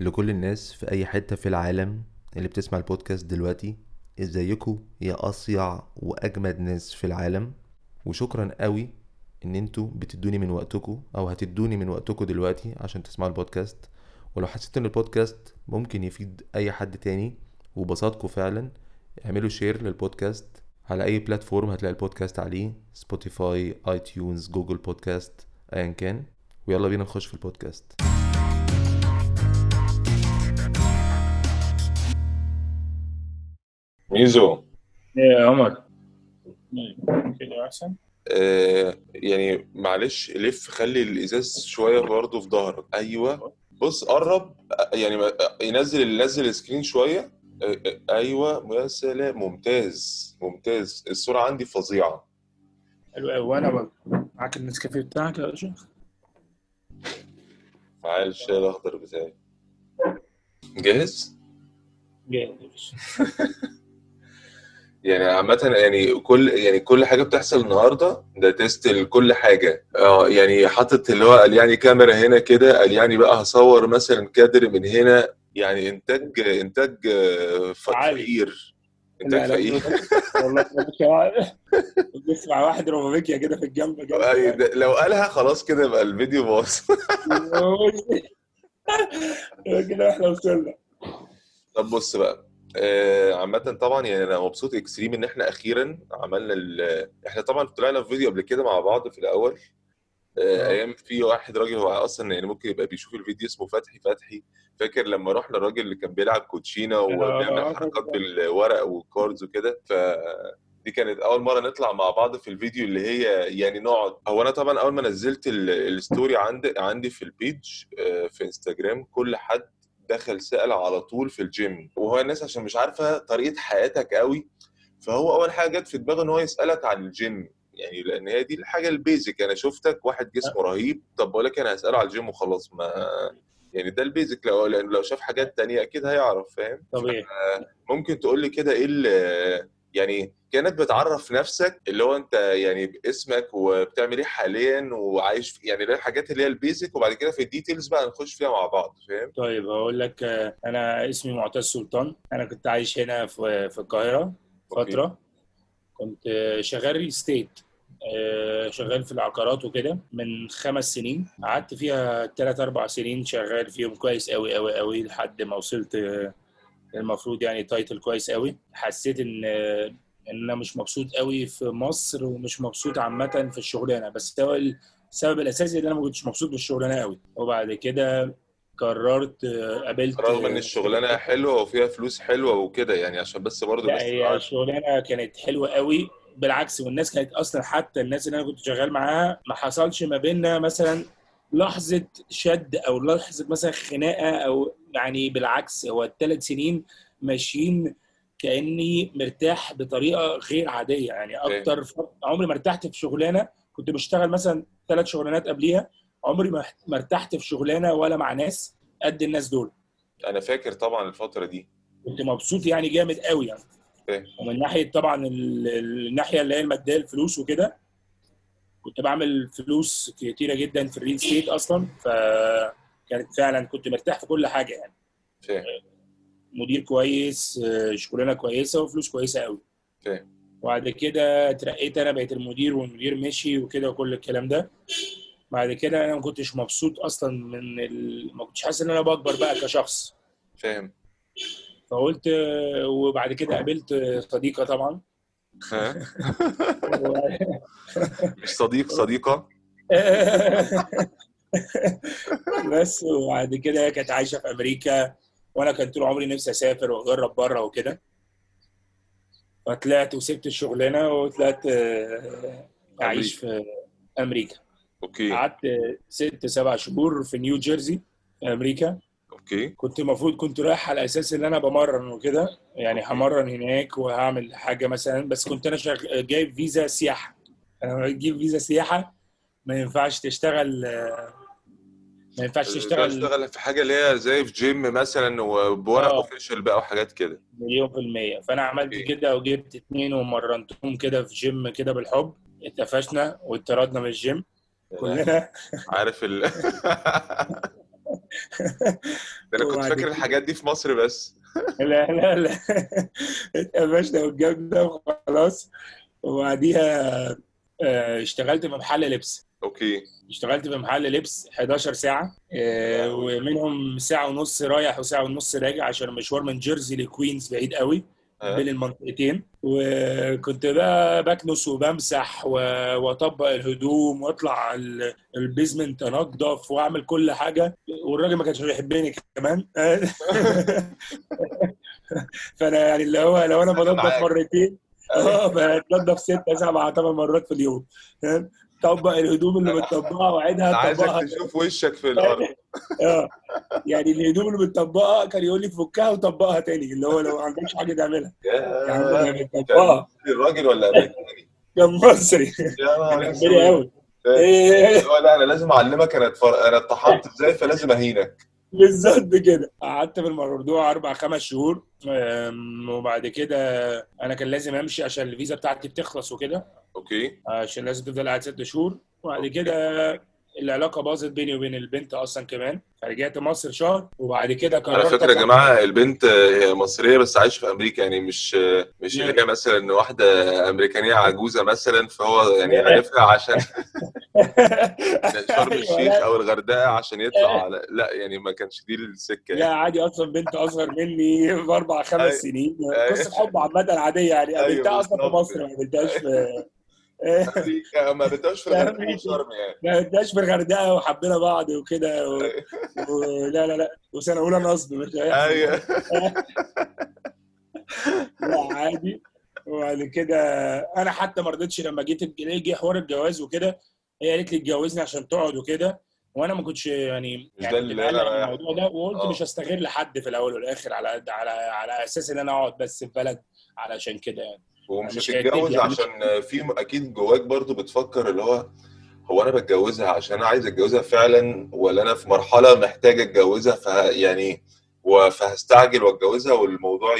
لكل الناس في أي حتة في العالم اللي بتسمع البودكاست دلوقتي إزيكم يا أصيع وأجمد ناس في العالم؟ وشكرا قوي إن أنتوا بتدوني من وقتكم أو هتدوني من وقتكم دلوقتي عشان تسمعوا البودكاست. ولو حسيت إن البودكاست ممكن يفيد أي حد تاني وبسطكم فعلا اعملوا share للبودكاست. على أي platform هتلاقي البودكاست عليه سبوتيفاي iTunes Google Podcast أيا كان. ويلا بينا نخش في البودكاست. ميزو. إيه يا عمر. كده أحسن. آه يعني معلش لف خلي الإزاز شوية برضه في ظهرك. أيوه. بص قرب. يعني ينزل ينزل السكرين شوية. آه، آه، أيوه. يا سلام. ممتاز. ممتاز. الصورة عندي فظيعة. حلو قوي وأنا معاك النسكافيه بتاعك يا باشا. معايا الشاي الأخضر بتاعي. جاهز؟ جاهز يا باشا. يعني عامة يعني كل يعني كل حاجة بتحصل النهاردة ده تيست لكل حاجة. آه يعني حاطط اللي هو قال يعني كاميرا هنا كده قال يعني بقى هصور مثلا كادر من هنا. يعني إنتاج إنتاج آه،. فقير. إنتاج فقير. والله يا باشا بص مع واحد رومانيكيا كده في الجنب كده. ده- لو قالها خلاص كده يبقى الفيديو باظ. كده إحنا وصلنا. طب بص بقى. آه، عامة طبعا يعني أنا مبسوط اكستريم إن إحنا أخيرا عملنا ال... إحنا طبعا طلعنا في فيديو قبل كده مع بعض في الأول آه، آه. أيام في واحد راجل هو أصلا يعني ممكن يبقى بيشوف الفيديو اسمه فتحي فتحي فاكر لما رحنا الراجل اللي كان بيلعب كوتشينة وبيعمل آه، حركات. بالورق وال cards وكده ف دي كانت أول مرة نطلع مع بعض في الفيديو اللي هي يعني نقعد هو أنا طبعا أول ما نزلت ال- ال story عندي عندي في ال page آه، في انستجرام كل حد دخل سأل على طول في الجيم. وهو الناس عشان مش عارفة طريقة حياتك قوي فهو أول حاجة جت في دماغه إن هو يسألك عن الجيم. يعني لأن هي دي الحاجة ال basic. أنا شفتك واحد جسمه رهيب طب بقول لك أنا هسأله على الجيم وخلاص. ما يعني ده ال basic. لو لأنه لو شاف حاجات تانية أكيد هيعرف فاهم؟ طبيعي. ممكن تقول لي كده إيه يعني كانك بتعرف نفسك اللي هو انت يعني باسمك وبتعمل إيه حاليا وعايش في يعني الحاجات اللي هي ال basic وبعد كده في ال details بقى نخش فيها مع بعض فاهم؟ طيب هقول لك آه، أنا اسمي معتز سلطان. أنا كنت عايش هنا في في القاهرة okay. فترة. كنت آه، شغال real estate آه، شغال في العقارات وكده من خمس سنين. قعدت فيها ثلاث أربع سنين شغال فيهم كويس قوي قوي قوي لحد ما وصلت المفروض يعني تايتل كويس قوي. حسيت إن إن أنا مش مبسوط قوي في مصر ومش مبسوط عامة في الشغلانة بس هو السبب الأساسي إن أنا ما كنتش مبسوط بالشغلانة قوي. وبعد كده قررت قابلت رغم إن الشغلانة حلوة وفيها فلوس حلوة وكده يعني عشان بس برضه لا هي. الشغلانة كانت حلوة قوي. بالعكس والناس كانت أصلا حتى الناس اللي أنا كنت شغال معاها ما حصلش ما بيننا مثلا لحظة شد أو لحظة مثلا خناقة أو يعني بالعكس هو الثلاث سنين ماشيين كأني مرتاح بطريقة غير عادية. يعني أكتر ف- عمري ما ارتحت في شغلانة كنت بشتغل مثلا ثلاث شغلانات قبليها عمري ما ارتحت في شغلانة ولا مع ناس قد الناس دول. أنا فاكر طبعا الفترة دي. كنت مبسوط يعني جامد قوي يعني. فاهم. ومن ناحية طبعا ال- الناحية اللي هي المادية الفلوس وكده كنت بعمل فلوس كتيرة جدا في الريل ستيت أصلا. فكانت فعلا كنت مرتاح في كل حاجة يعني. فاهم مدير كويس آه، شغلانة كويسة وفلوس كويسة قوي. فاهم. وبعد كده اترقيت أنا بقيت المدير والمدير مشي وكده وكل الكلام ده. بعد كده أنا ما كنتش مبسوط أصلا من ال... ما كنتش حاسس إن أنا بكبر بقى كشخص. فاهم. فقلت آه، وبعد كده قابلت صديقة طبعا. مش صديق صديقة؟ بس وبعد كده هي كانت عايشة في أمريكا وأنا كان طول عمري نفسي أسافر واجرب بره وكده. فطلعت وسبت الشغلانة وطلعت آه، أعيش في أمريكا. okay. قعدت ست سبع شهور في نيو جيرسي في أمريكا. okay. كنت المفروض كنت رايح على أساس إن أنا بمرن وكده يعني همرن هناك وهعمل حاجة مثلا بس كنت أنا شغ... جايب فيزا سياحة. أنا لما تجيب فيزا سياحة ما ينفعش تشتغل آه، ما ينفعش تشتغل اشتغل في حاجة اللي هي زي في جيم مثلا وبورق آه. official بقى وحاجات كده. مليون في المية. فأنا عملت okay. كده وجبت اتنين ومرنتهم كده في جيم كده بالحب. اتقفشنا واتطردنا من الجيم كلنا. عارف ال ده أنا كنت فاكر الحاجات دي في مصر بس. لا لا لا. اتقفشنا قدام ده وخلاص. وبعديها آه، اشتغلت في محل لبس. okay. اشتغلت في محل لبس 11 ساعة آه، ومنهم ساعة ونص رايح وساعة ونص راجع عشان المشوار من جيرسي لكوينز بعيد قوي ها؟ بين المنطقتين. وكنت بقى بكنس وبمسح وأطبق الهدوم وأطلع ال- ال basement أنضف وأعمل كل حاجة. والراجل ما كانش بيحبني كمان. فأنا يعني اللي هو لو أنا بنضف. مرتين آه بتنضف ستة سبعة ثمان مرات في اليوم فاهم؟ طبق الهدوم اللي متطبقة واعيدها أنا عايزك تشوف وشك في الأرض. آه يعني الهدوم اللي متطبقة كان يقول لي فكها وطبقها تاني اللي هو لو ما عندكش حاجة تعملها. يعني متطبقة. الراجل ولا امريكاني كان مصري. يا قوي إيه، هو لا أنا لازم أعلمك أنا اتفر... أنا اتطحنت إزاي فلازم أهينك. بالظبط كده. قعدت في الموضوع أربع خمس شهور وبعد كده أنا كان لازم أمشي عشان الفيزا بتاعتي بتخلص وكده. أوكي. عشان لازم تفضل قاعد ست شهور. وبعد كده العلاقة باظت بيني وبين البنت أصلا كمان فرجعت مصر شهر وبعد كده على قررت فكرة يا جماعة البنت هي مصرية بس عايشة في أمريكا يعني مش مش نعم. اللي هي مثلا واحدة أمريكانية عجوزة مثلا فهو يعني نعم. عارفها عشان شرم أيوة، الشيخ لا- أو الغردقة عشان يطلع على لا يعني ما كانش دي السكة لا يعني عادي أصلا بنت أصغر مني باربع خمس أيوة. سنين أيوة. قصة حب عامة عادية يعني قابلتها أصلا في. مصر ما قابلتهاش في ما بتبقاش في الغردقة. وشرم يعني. ما قابلتهاش في الغردقة وحبينا بعض وكده و... و... لا لا. لا وسنة أولى نصب مش. أيوه. لا عادي. وبعد كده أنا حتى ما رضيتش لما جيت الج- جه حوار الجواز وكده. هي قالت لي اتجوزني عشان تقعد وكده. وأنا ما كنتش يعني مش يعني من رايح الموضوع ده. وقلت آه. مش هستغل حد في الأول والآخر على على على أساس إن أنا أقعد بس في بلد علشان كده يعني. ومش مش هتتجوز يعني. عشان في أكيد جواك برضو بتفكر اللي هو هو أنا بتجوزها عشان أنا عايز أتجوزها فعلا ولا أنا في مرحلة محتاج أتجوزها؟ فه يعني و- فهستعجل وأتجوزها والموضوع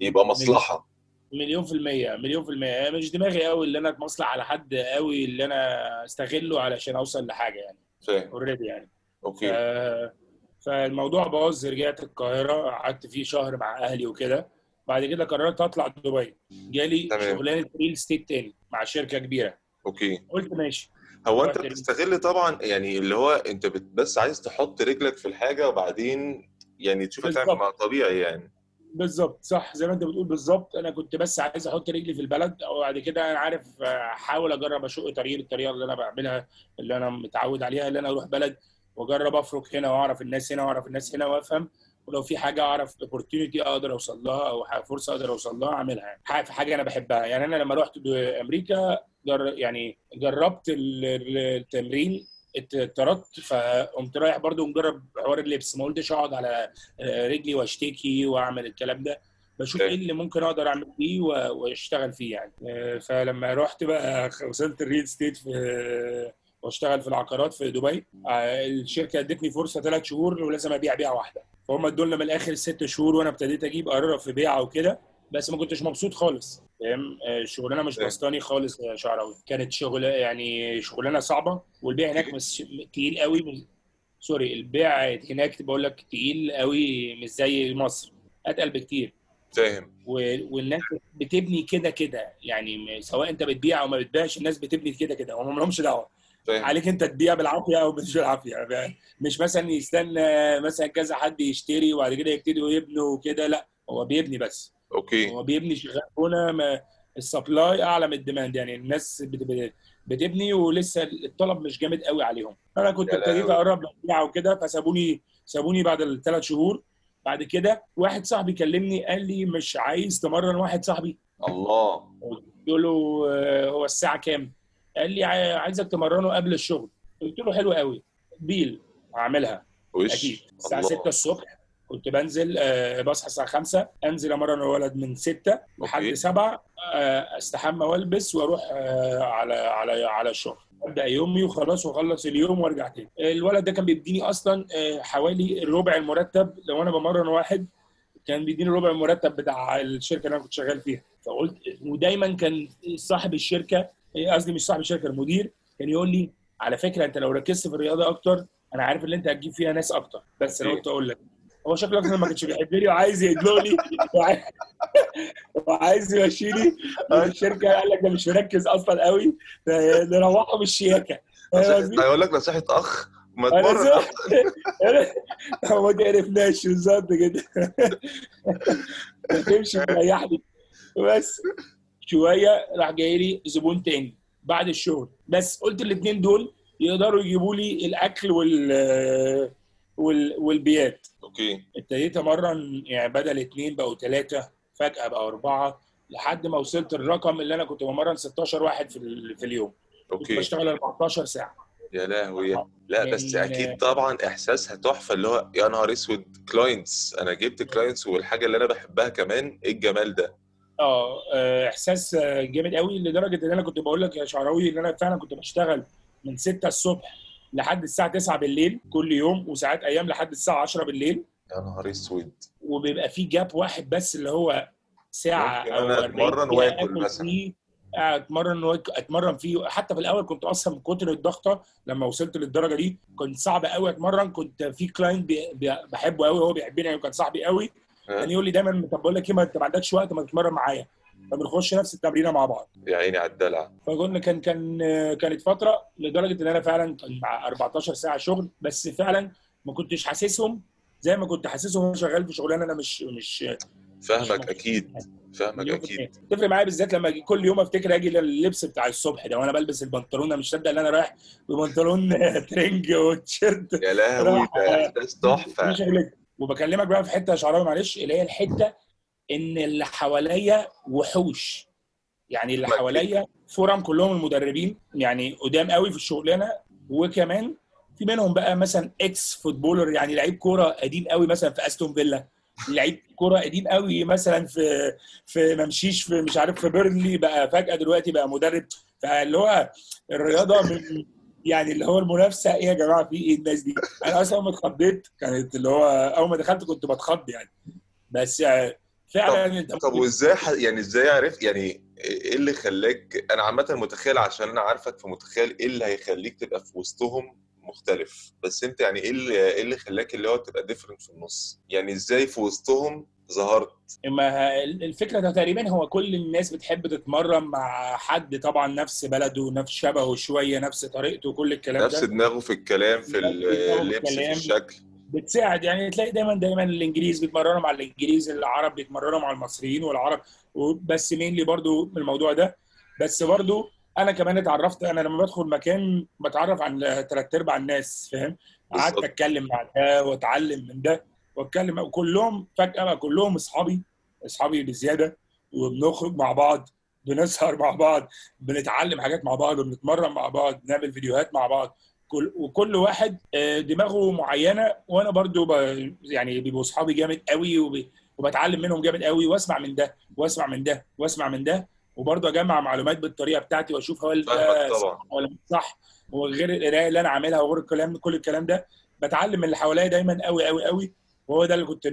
يبقى مصلحة. مليون في المية مليون في المية. مش دماغي قوي اللي أنا أتمصلح على حد قوي اللي أنا أستغله علشان أوصل لحاجة يعني. فاهم. already يعني. okay. فالموضوع باظ رجعت القاهرة قعدت فيه شهر مع أهلي وكده. بعد كده قررت أطلع دبي. جالي تمام. شغلانة real estate تاني مع شركة كبيرة. okay. قلت ماشي. هو أنت بتستغل طبعا يعني اللي هو أنت بس عايز تحط رجلك في الحاجة وبعدين يعني تشوف هتعمل. مع طبيعي يعني. بالظبط صح زي ما أنت بتقول بالظبط. أنا كنت بس عايز أحط رجلي في البلد وبعد كده أنا عارف أحاول أجرب أشق طريقي بالطريقة اللي أنا بعملها اللي أنا متعود عليها اللي أنا أروح بلد وأجرب أفرك هنا وأعرف الناس هنا وأعرف الناس هنا وأفهم. ولو في حاجة أعرف opportunity أقدر أوصل لها أو فرصة أقدر أوصل لها أعملها. يعني في حاجة أنا بحبها. يعني أنا لما رحت أمريكا جر يعني جربت ال- ال- التمرين ات- اتطردت فقمت رايح برضو مجرب حوار اللبس. ما قلتش أقعد على آه، رجلي وأشتكي وأعمل الكلام ده. بشوف. إيه اللي ممكن أقدر أعمل فيه و- وأشتغل فيه يعني. آه، فلما رحت بقى وصلت الريل ستيت في واشتغل في العقارات في دبي. آه، الشركة ادتني فرصة ثلاث شهور ولازم ابيع بيعة واحدة. فهم ادولنا من الآخر ست شهور وأنا ابتديت أجيب قرارة في بيعة وكده بس ما كنتش مبسوط خالص. فاهم؟ آه، الشغلانه مش فاهم. بسطاني خالص يا شعراوي. كانت شغل يعني شغلانة صعبة والبيع هناك مش تقيل قوي مش- sorry البيع هناك بقول لك تقيل قوي مش زي مصر. أتقل بكتير. فاهم. والناس بتبني كده كده. يعني سواء انت بتبيع أو ما بتبيعش الناس بتبني كده كده. هم لهمش دعوة. فاهم. عليك انت تبيع بالعافية أو مش بالعافية مش مثلا يستنى مثلا كذا حد يشتري وبعد كده يبتدوا يبنوا وكده لا هو بيبني بس. okay. هو بيبني شغال هنا ال supply أعلى من ال demand يعني الناس بت- بت- بتبني ولسه الطلب مش جامد قوي عليهم. أنا كنت ابتديت. أقرب للبيع وكده فسابوني سابوني بعد الثلاث شهور. بعد كده واحد صاحبي كلمني قال لي مش عايز تمرن واحد صاحبي. الله. قلت له آه، هو الساعة كام؟ قال لي عاي- عايزك تمرنه قبل الشغل. قلت له حلو قوي. بيل هعملها. وش؟ أكيد. الساعة الله. 6 الصبح كنت بنزل آه، بصحى الساعة 5 أنزل أمرن الولد من 6 لحد أوكي. 7 آه، أستحمى وألبس وأروح آه، على على على الشغل. أبدأ يومي وخلاص وأخلص اليوم وأرجع تاني. الولد ده كان بيديني أصلا حوالي ربع المرتب. لو أنا بمرن واحد كان بيديني ربع المرتب بتاع الشركة اللي أنا كنت شغال فيها. فقلت ودايما كان صاحب الشركة قصدي مش صاحب الشركة المدير كان يقول لي على فكرة أنت لو ركزت في الرياضة أكتر أنا عارف إن أنت هتجيب فيها ناس أكتر بس أنا إيه. قلت أقول لك هو شكله أصلا ما كانش بيحبني وعايز يدلقني وعايز- يمشيني الشركة قال لك ده مش مركز أصلا قوي ده ده روحه بالشياكه؟ هيقول لك نصيحة أخ ما تمرن. هو ما تعرفناش بالظبط كده تمشي مريحني بس شوية راح جاي لي زبون تاني بعد الشغل. بس قلت الاثنين دول يقدروا يجيبوا لي الأكل وال وال والبيات. okay. ابتديت أمرن يعني بدل اثنين بقوا ثلاثة فجأة بقوا أربعة لحد ما وصلت الرقم اللي أنا كنت بمرن 16 واحد في, ال- في اليوم. كنت okay بشتغل 14 ساعة. يا لهوي. لا بس من- أكيد طبعا إحساسها تحفة اللي هو يا نهار أسود clients أنا جبت clients والحاجة اللي أنا بحبها كمان إيه الجمال ده؟ آه آه، احساس آه، جامد قوي لدرجة ان أنا كنت بقول لك يا شعراوي ان أنا فعلا كنت بشتغل من 6 الصبح لحد الساعة 9 بالليل كل يوم وساعات أيام لحد الساعة 10 بالليل يا نهار أسود وبيبقى في جاب واحد بس اللي هو ساعة أو أنا 40 أتمرن دقيقة وآكل آكل مثلا. أتمرن أتمرن فيه حتى في الأول كنت أصلا من كتر الضغطة لما وصلت للدرجة دي كنت صعب قوي أتمرن كنت في كلاينت بحبه قوي هو بيحبني يعني كان صاحبي قوي؟ كان يقول لي دايما طب بقول لك إيه ما أنت ما عندكش وقت ما تتمرن معايا. فبنخش نفس التمرينه مع بعض. يا عيني على الدلع. فقلنا كان كان كانت فترة لدرجة إن أنا فعلا كان مع 14 ساعة شغل بس فعلا ما كنتش حاسسهم زي ما كنت حاسسهم وأنا شغال في شغلانة أنا مش مش فاهمك أكيد. فاهمك مليون في أكيد. تفرق معايا بالذات لما كل يوم أفتكر أجي لللبس بتاع الصبح ده وأنا بلبس البنطلون أنا مش مصدق إن أنا رايح ببنطلون ترنج وتيشيرت يا لهوي ده إحساس تحفة. دي شغلتي وبكلمك بقى في حتة يا شعراوي معلش اللي هي الحتة إن اللي حواليا وحوش. يعني اللي ما- حواليا form كلهم المدربين يعني قدام قوي في الشغلانة. وكمان في منهم بقى مثلا ex footballer يعني لعيب كورة قديم قوي مثلا في أستون فيلا. لعيب كورة قديم قوي مثلا في في ممشيش في مش عارف في بيرنلي بقى فجأة دلوقتي بقى مدرب. فاللي هو الرياضة من يعني اللي هو المنافسة إيه يا جماعة؟ في إيه الناس دي؟ أنا أصلا أول ما اتخضيت كانت اللي هو أول ما دخلت كنت بتخض يعني. بس آه، فعلا انت طب وإزاي ح... يعني إزاي عرفت؟ يعني إيه اللي خلاك؟ أنا عامة متخيل عشان أنا عارفك فمتخيل إيه اللي هيخليك تبقى في وسطهم مختلف. بس أنت يعني إيه اللي إيه اللي خلاك اللي هو تبقى ديفرنت في النص؟ يعني إزاي في وسطهم ظهرت. ما الفكرة ده تقريبا هو كل الناس بتحب تتمرن مع حد طبعا نفس بلده نفس شبهه شوية نفس طريقته كل الكلام نفس ده. دماغه في الكلام في نفس اللبس في. الشكل. بتساعد يعني تلاقي دايما دايما الإنجليز بيتمرنوا مع الإنجليز العرب بيتمرنوا مع المصريين والعرب بس مين برضو الموضوع ده. بس برضو أنا كمان اتعرفت أنا لما بدخل مكان بتعرف عن ثلاث أرباع الناس فاهم؟ قعدت. أتكلم مع ده وأتعلم من ده. واتكلم وكلهم فجأة بقى كلهم أصحابي أصحابي بزيادة وبنخرج مع بعض بنسهر مع بعض بنتعلم حاجات مع بعض وبنتمرن مع بعض بنعمل فيديوهات مع بعض. كل وكل واحد آه، دماغه معينة وأنا برضو ب... يعني بيبقوا أصحابي جامد قوي وب... وبتعلم منهم جامد قوي وأسمع من ده وأسمع من ده وأسمع من ده. وبرضه أجمع معلومات بالطريقة بتاعتي وأشوف هل ده طبعا. صح ولا مش صح وغير القراية اللي أنا عاملها وغير الكلام كل الكلام ده. بتعلم من اللي حواليا دايما قوي قوي قوي. وهو ده اللي كنت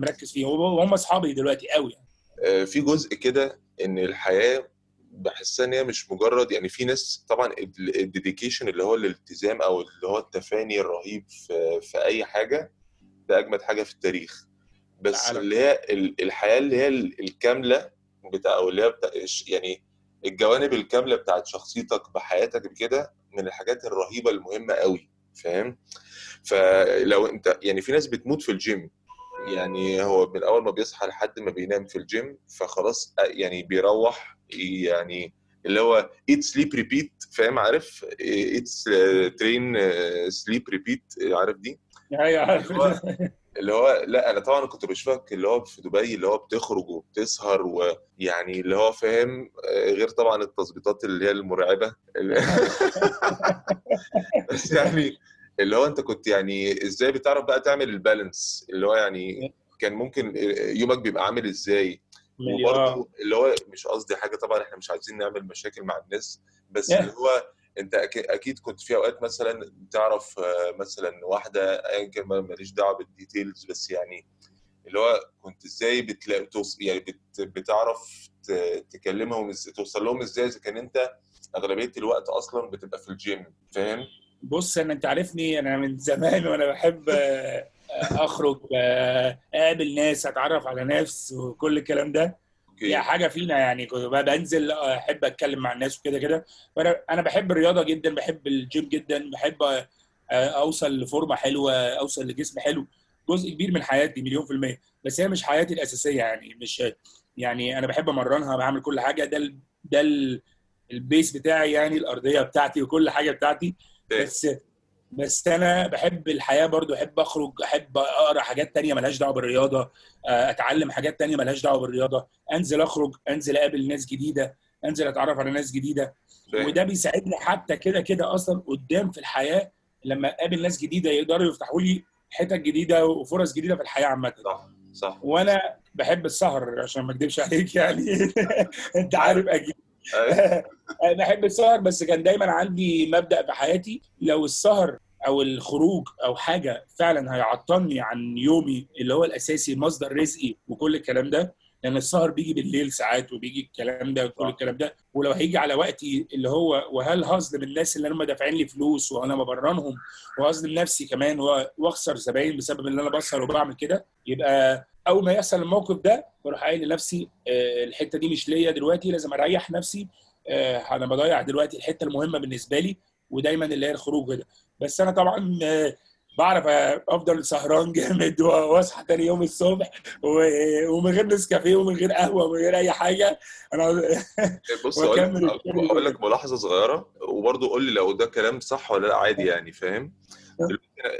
مركز فيه وهم أصحابي دلوقتي قوي يعني. آه، في جزء كده إن الحياة بحسها إن هي مش مجرد يعني في ناس طبعا ال dedication اللي هو الالتزام أو اللي هو التفاني الرهيب في, في أي حاجة ده أجمد حاجة في التاريخ بس تعالى. اللي هي ال- الحياة اللي هي ال- الكاملة بتاع أو اللي هي بتاع يعني الجوانب الكاملة بتاعت شخصيتك بحياتك بكده من الحاجات الرهيبة المهمة قوي فاهم فلو انت يعني في ناس بتموت في الجيم يعني هو من أول ما بيصحى لحد ما بينام في الجيم فخلاص يعني بيروح يعني اللي هو eat sleep repeat فاهم؟ عارف؟ eat train sleep repeat عارف دي؟ أيوه عارف. اللي هو- اللي هو لا أنا طبعا كنت بشوفك اللي هو في دبي اللي هو بتخرج وبتسهر ويعني اللي هو فاهم؟ غير طبعا التظبيطات اللي هي المرعبة. بس يعني اللي هو انت كنت يعني إزاي بتعرف بقى تعمل البالانس اللي هو يعني كان ممكن يومك بيبقى عامل إزاي. وبرضه اللي هو مش قصدي حاجة طبعا إحنا مش عايزين نعمل مشاكل مع الناس بس Yeah. اللي هو انت أكيد كنت في أوقات مثلا بتعرف آه، مثلا واحدة ايا كان ما- ماليش دعوة بالديتيلز بس يعني اللي هو كنت إزاي بتلاقي توص... يعني بت... بتعرف. تكلمهم توصل لهم إزاي إذا كان أنت أغلبية الوقت أصلا بتبقى في الجيم فاهم بص أنا أنت عارفني أنا من زمان وأنا بحب آه، أخرج آه، أقابل ناس أتعرف على ناس وكل الكلام ده. هي حاجة فينا يعني كنت بنزل آه، أحب أتكلم مع الناس وكده كده. فأنا أنا بحب الرياضة جدا بحب الجيم جدا بحب أوصل لفورمة حلوة أوصل لجسم حلو. جزء كبير من حياتي مليون في المية. بس هي مش حياتي الأساسية يعني مش يعني أنا بحب أمرنها بعمل كل حاجة. ده ال- ده ال- البيس بتاعي يعني الأرضية بتاعتي وكل حاجة بتاعتي. بس بس أنا بحب الحياة برضو أحب أخرج أحب أقرأ حاجات تانية ملهاش دعوة بالرياضة آه، أتعلم حاجات تانية ملهاش دعوة بالرياضة أنزل أخرج أنزل أقابل ناس جديدة أنزل أتعرف على ناس جديدة. فاهم وده بيساعدني حتى كده كده أصلا قدام في الحياة لما أقابل ناس جديدة يقدروا يفتحوا لي حتت جديدة وفرص جديدة في الحياة عامة. صح صح. وأنا بحب السهر عشان ما أكدبش عليك يعني. أنت عارف أكيد. أيوة. بحب السهر بس كان دايما عندي مبدأ في حياتي لو السهر أو الخروج أو حاجة فعلا هيعطلني عن يومي اللي هو الأساسي مصدر رزقي وكل الكلام ده لأن السهر بيجي بالليل ساعات وبيجي الكلام ده وكل صح. الكلام ده ولو هيجي على وقتي اللي هو وهل هظلم الناس اللي هم دافعين لي فلوس وأنا ببرنهم وهظلم نفسي كمان وأخسر زباين بسبب إن أنا بسهر وبعمل كده يبقى أول ما يحصل الموقف ده بروح قايل لنفسي آه، الحتة دي مش ليا دلوقتي لازم أريح نفسي آه، أنا بضيع دلوقتي الحتة المهمة بالنسبة لي ودايما اللي هي الخروج كده بس أنا طبعا آه، بعرف أفضل سهران جامد وأصحى تاني يوم الصبح ومن غير نسكافيه ومن غير قهوة ومن غير أي حاجة. أنا بص أقول لك ملاحظة صغيرة وبرضه قول لي لو ده كلام صح ولا لأ عادي يعني فاهم؟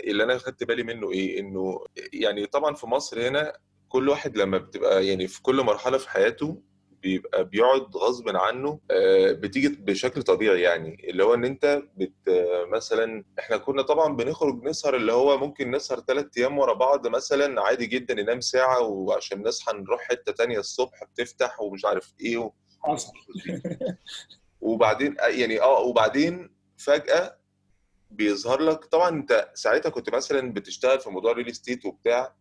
اللي أنا خدت بالي منه إيه؟ إنه يعني طبعا في مصر هنا كل واحد لما بتبقى يعني في كل مرحلة في حياته بيبقى بيقعد غصب عنه آه، بتيجي بشكل طبيعي يعني. اللي هو إن أنت بت آه، مثلا إحنا كنا طبعا بنخرج نسهر اللي هو ممكن نسهر ثلاث أيام ورا بعض مثلا عادي جدا ننام ساعة وعشان نصحى نروح حتة تانية الصبح بتفتح ومش عارف إيه و... وبعدين يعني آه وبعدين فجأة بيظهر لك طبعا أنت ساعتها كنت مثلا بتشتغل في موضوع الريل استيت وبتاع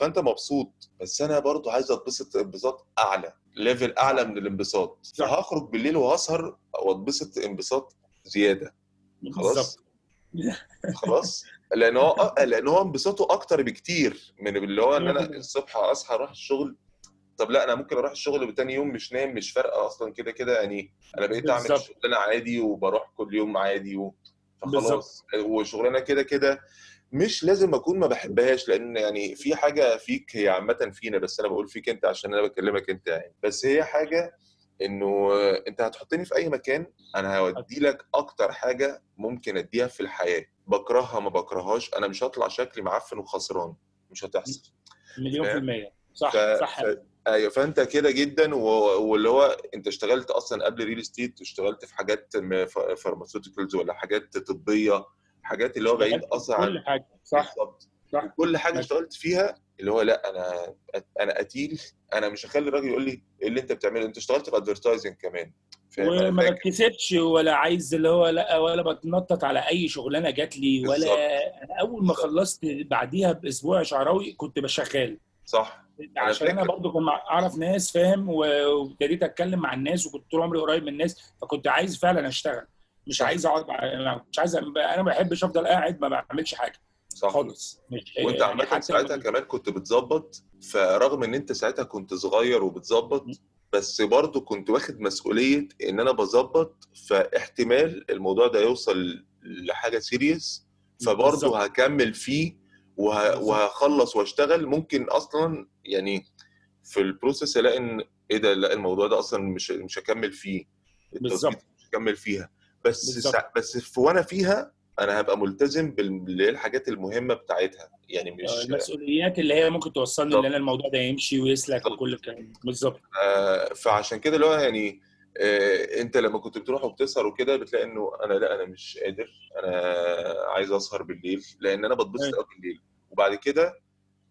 فانت مبسوط بس أنا برضو عايز اتبسط انبساط اعلى ليفل اعلى من الانبساط. فهخرج بالليل وهسهر واتبسط انبساط زيادة. خلاص؟ خلاص؟ لأن هو لأن هو انبساطه أكتر بكتير من اللي هو إن أنا الصبح أصحى أروح الشغل. طب لأ أنا ممكن أروح الشغل وتاني يوم مش نايم مش فارقة أصلا كده كده يعني أنا بقيت أعمل. شغلانة عادي وبروح كل يوم عادي و... فخلاص. وشغلانة كده كده مش لازم أكون ما بحبهاش لأن يعني في حاجة فيك هي عامة فينا بس أنا بقول فيك أنت عشان أنا بكلمك أنت يعني. بس هي حاجة إنه أنت هتحطني في أي مكان أنا هودي لك أكتر حاجة ممكن أديها في الحياة. بكرهها ما بكرهاش أنا مش هطلع شكلي معفن وخسران. مش هتحصل. مليون في المية. صح ف... صح. ف... أيوه فأنت كده جدا و... واللي هو أنت اشتغلت أصلا قبل ريل استيت اشتغلت في حاجات pharmaceuticals ولا حاجات طبية حاجات اللي هو بعيد أصلا كل حاجة صح بالظبط صح. كل حاجة. اشتغلت فيها اللي هو لا أنا أنا قتيل أنا مش هخلي الراجل يقول لي إيه اللي أنت بتعمله أنت اشتغلت في advertising كمان وما بتكسبش ولا عايز اللي هو لا ولا بتنطط على أي شغلانة جات لي. ولا أنا أول ما. خلصت بعديها بأسبوع شعراوي كنت بشغال صح عشان أنا فاكر. برضو كنت أعرف ناس فاهم وابتديت أتكلم مع الناس وكنت طول عمري قريب من الناس فكنت عايز فعلا أشتغل مش. عايز اقعد مش عايز أنا ما بحبش افضل قاعد ما بعملش حاجة صح. خالص. وانت يعني عامة ساعتها كمان كنت بتظبط فرغم إن أنت ساعتها كنت صغير وبتظبط بس برضه كنت واخد مسؤولية إن أنا بظبط فاحتمال الموضوع ده يوصل لحاجة serious فبرضه. هكمل فيه وه... وهخلص واشتغل. ممكن أصلا يعني في ال process ألاقي إن إيه ده لا الموضوع ده أصلا مش مش هكمل فيه. بالظبط. مش هكمل فيها. بس. سا... بس في وأنا فيها أنا هبقى ملتزم بال- اللي هي الحاجات المهمة بتاعتها يعني مش المسؤوليات اللي هي ممكن توصلني. إن أنا الموضوع ده يمشي ويسلك. وكل الكلام بالظبط آه، فعشان كده اللي هو يعني آه، أنت لما كنت بتروح وبتسهر وكده بتلاقي إنه أنا لأ أنا مش قادر أنا عايز أسهر بالليل لأن أنا بتبسط أيوة. قوي بالليل وبعد كده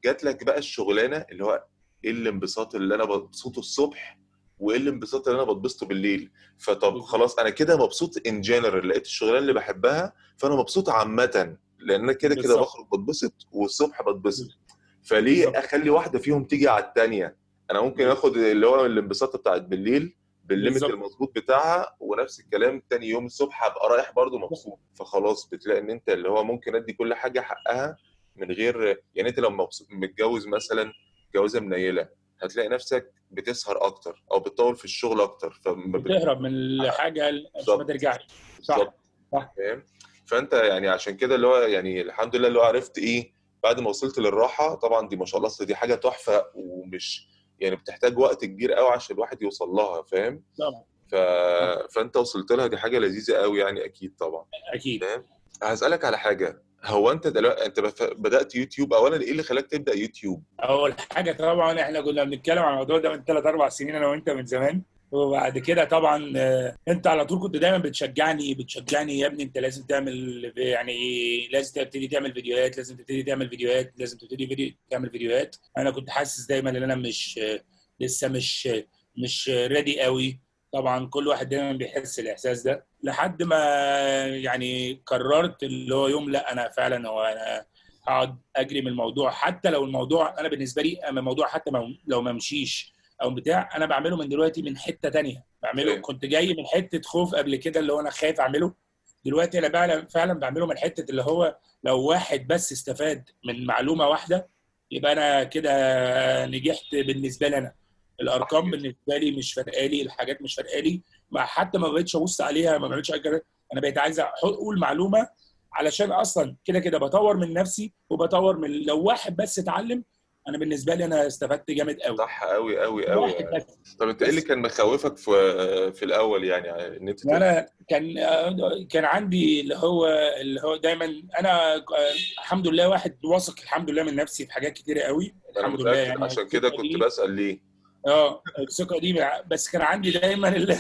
جات لك بقى الشغلانة اللي هو إيه الانبساط اللي أنا ببسطه الصبح وإيه الانبساط اللي أنا بتبسطه بالليل فطب. خلاص أنا كده مبسوط ان جنرال لقيت الشغلانة اللي بحبها فأنا مبسوط عامه لأن أنا كده كده. بخرج بتبسط والصبح بتبسط فليه بالظبط. أخلي واحدة فيهم تيجي على الثانية أنا ممكن آخد اللي هو الانبساط بتاعت بالليل بالليمت. المظبوط بتاعها ونفس الكلام تاني يوم الصبح هبقى رايح برضو مبسوط فخلاص بتلاقي إن أنت اللي هو ممكن أدي كل حاجة حقها من غير يعني أنت لو مبسوط متجوز مثلا جوازة منيلة هتلاقي نفسك بتسهر أكتر أو بتطول في الشغل أكتر فما بت- بتهرب من الحاجة عشان ما. ترجعش. صح. صح. فاهم؟ فأنت يعني عشان كده اللي هو يعني الحمد لله اللي هو عرفت إيه بعد ما وصلت للراحة طبعا دي ما شاء الله دي حاجة تحفة ومش يعني بتحتاج وقت كبير قوي عشان الواحد يوصل لها فاهم؟ طبعا. ف... فأنت وصلت لها دي حاجة لذيذة قوي يعني أكيد طبعا. أكيد. فاهم؟ هسألك على حاجة. هو انت دلوقتي انت بدأت يوتيوب اولا إيه اللي خلاك تبدأ يوتيوب؟ أول حاجة طبعا إحنا كنا بنتكلم عن الموضوع ده من ثلاث أربع سنين أنا وأنت من زمان. وبعد كده طبعا آه، أنت على طول كنت دايما بتشجعني بتشجعني يا ابني أنت لازم تعمل يعني لازم تبتدي تعمل فيديوهات لازم تبتدي تعمل فيديوهات لازم تبتدي فيديو تعمل فيديوهات. أنا كنت حاسس دايما إن أنا مش لسه مش مش ريدي قوي طبعا كل واحد دايما بيحس الإحساس ده لحد ما يعني قررت اللي هو يوم لا أنا فعلا هو أنا هقعد أجري من الموضوع. حتى لو الموضوع أنا بالنسبة لي أما الموضوع حتى لو ما مشيش أو بتاع أنا بعمله من دلوقتي من حتة تانية. بعمله. كنت جاي من حتة خوف قبل كده اللي هو أنا خايف أعمله. دلوقتي أنا فعلا فعلا بعمله من حتة اللي هو لو واحد بس استفاد من معلومة واحدة يبقى أنا كده نجحت بالنسبة لي أنا. الأرقام. بالنسبة لي مش فارقة لي الحاجات مش فارقة لي. ما حتى ما بقتش أبص عليها ما بعملش حاجة أنا بقيت عايز أقول معلومة علشان أصلا كده كده بطور من نفسي وبطور من لو واحد بس اتعلم أنا بالنسبة لي أنا استفدت جامد قوي صح قوي قوي قوي طب أنت إيه اللي. كان مخوفك في في الأول يعني إن أنت أنا كان كان عندي اللي هو اللي هو دايما أنا الحمد لله واحد واثق الحمد لله من نفسي في حاجات كتيرة قوي الحمد لله يعني عشان كده كنت بسأل ليه. آه الثقة دي بس كان عندي دايما ال-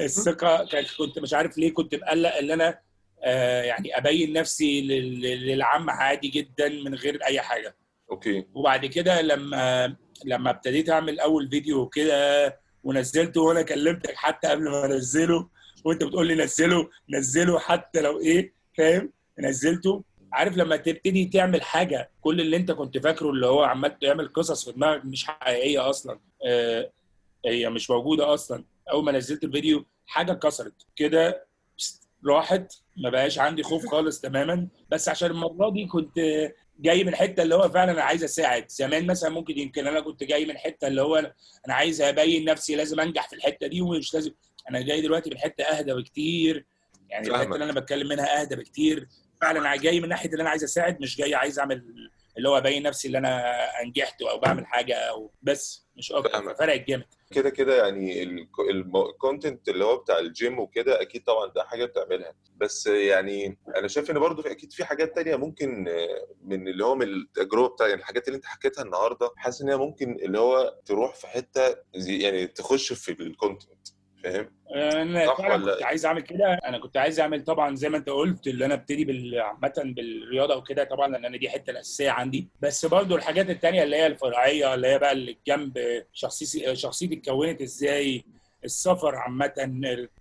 الثقة كنت مش عارف ليه كنت مقلق إن أنا آه، يعني أبين نفسي لل- للعام عادي جدا من غير أي حاجة. أوكي. وبعد كده لما لما ابتديت أعمل أول فيديو كده ونزلته وأنا كلمتك حتى قبل ما أنزله وأنت بتقول لي نزله نزله حتى لو إيه فاهم؟ نزلته. عارف لما تبتدي تعمل حاجة كل اللي انت كنت فاكره اللي هو عمال تعمل قصص في دماغك مش حقيقية أصلا آه هي مش موجودة أصلا. أول ما نزلت الفيديو حاجة اتكسرت كده راحت ما بقاش عندي خوف خالص تماما. بس عشان المرة دي كنت جاي من حتة اللي هو فعلا أنا عايز أساعد. زمان مثلا ممكن يمكن أنا كنت جاي من حتة اللي هو أنا عايز أبين نفسي لازم أنجح في الحتة دي ومش لازم. أنا جاي دلوقتي من حتة أهدى بكتير. يعني. الحتة اللي أنا بتكلم منها أهدى بكتير. فعلا أنا جاي من ناحية اللي أنا عايز أساعد مش جاي عايز أعمل اللي هو أبين نفسي اللي أنا أنجحت أو بعمل حاجة أو بس مش أكتر. فرقت جامد. كده كده يعني ال content اللي هو بتاع الجيم وكده أكيد طبعا ده حاجة بتعملها. بس يعني أنا شايف إن برضو في أكيد في حاجات تانية ممكن من اللي هو من التجربة بتاع يعني الحاجات اللي أنت حكيتها النهارده حاسس إن هي ممكن اللي هو تروح في حتة زي يعني تخش في ال content فاهم؟ أنا فعلا كنت عايز أعمل كده. أنا كنت عايز أعمل طبعا زي ما أنت قلت اللي أنا أبتدي بال- عامه بالرياضة وكده طبعا لأن أنا دي حتة الأساسية عندي. بس برضو الحاجات التانية اللي هي الفرعية اللي هي بقى اللي جنب شخصيتي شخصيتي اتكونت إزاي السفر عامة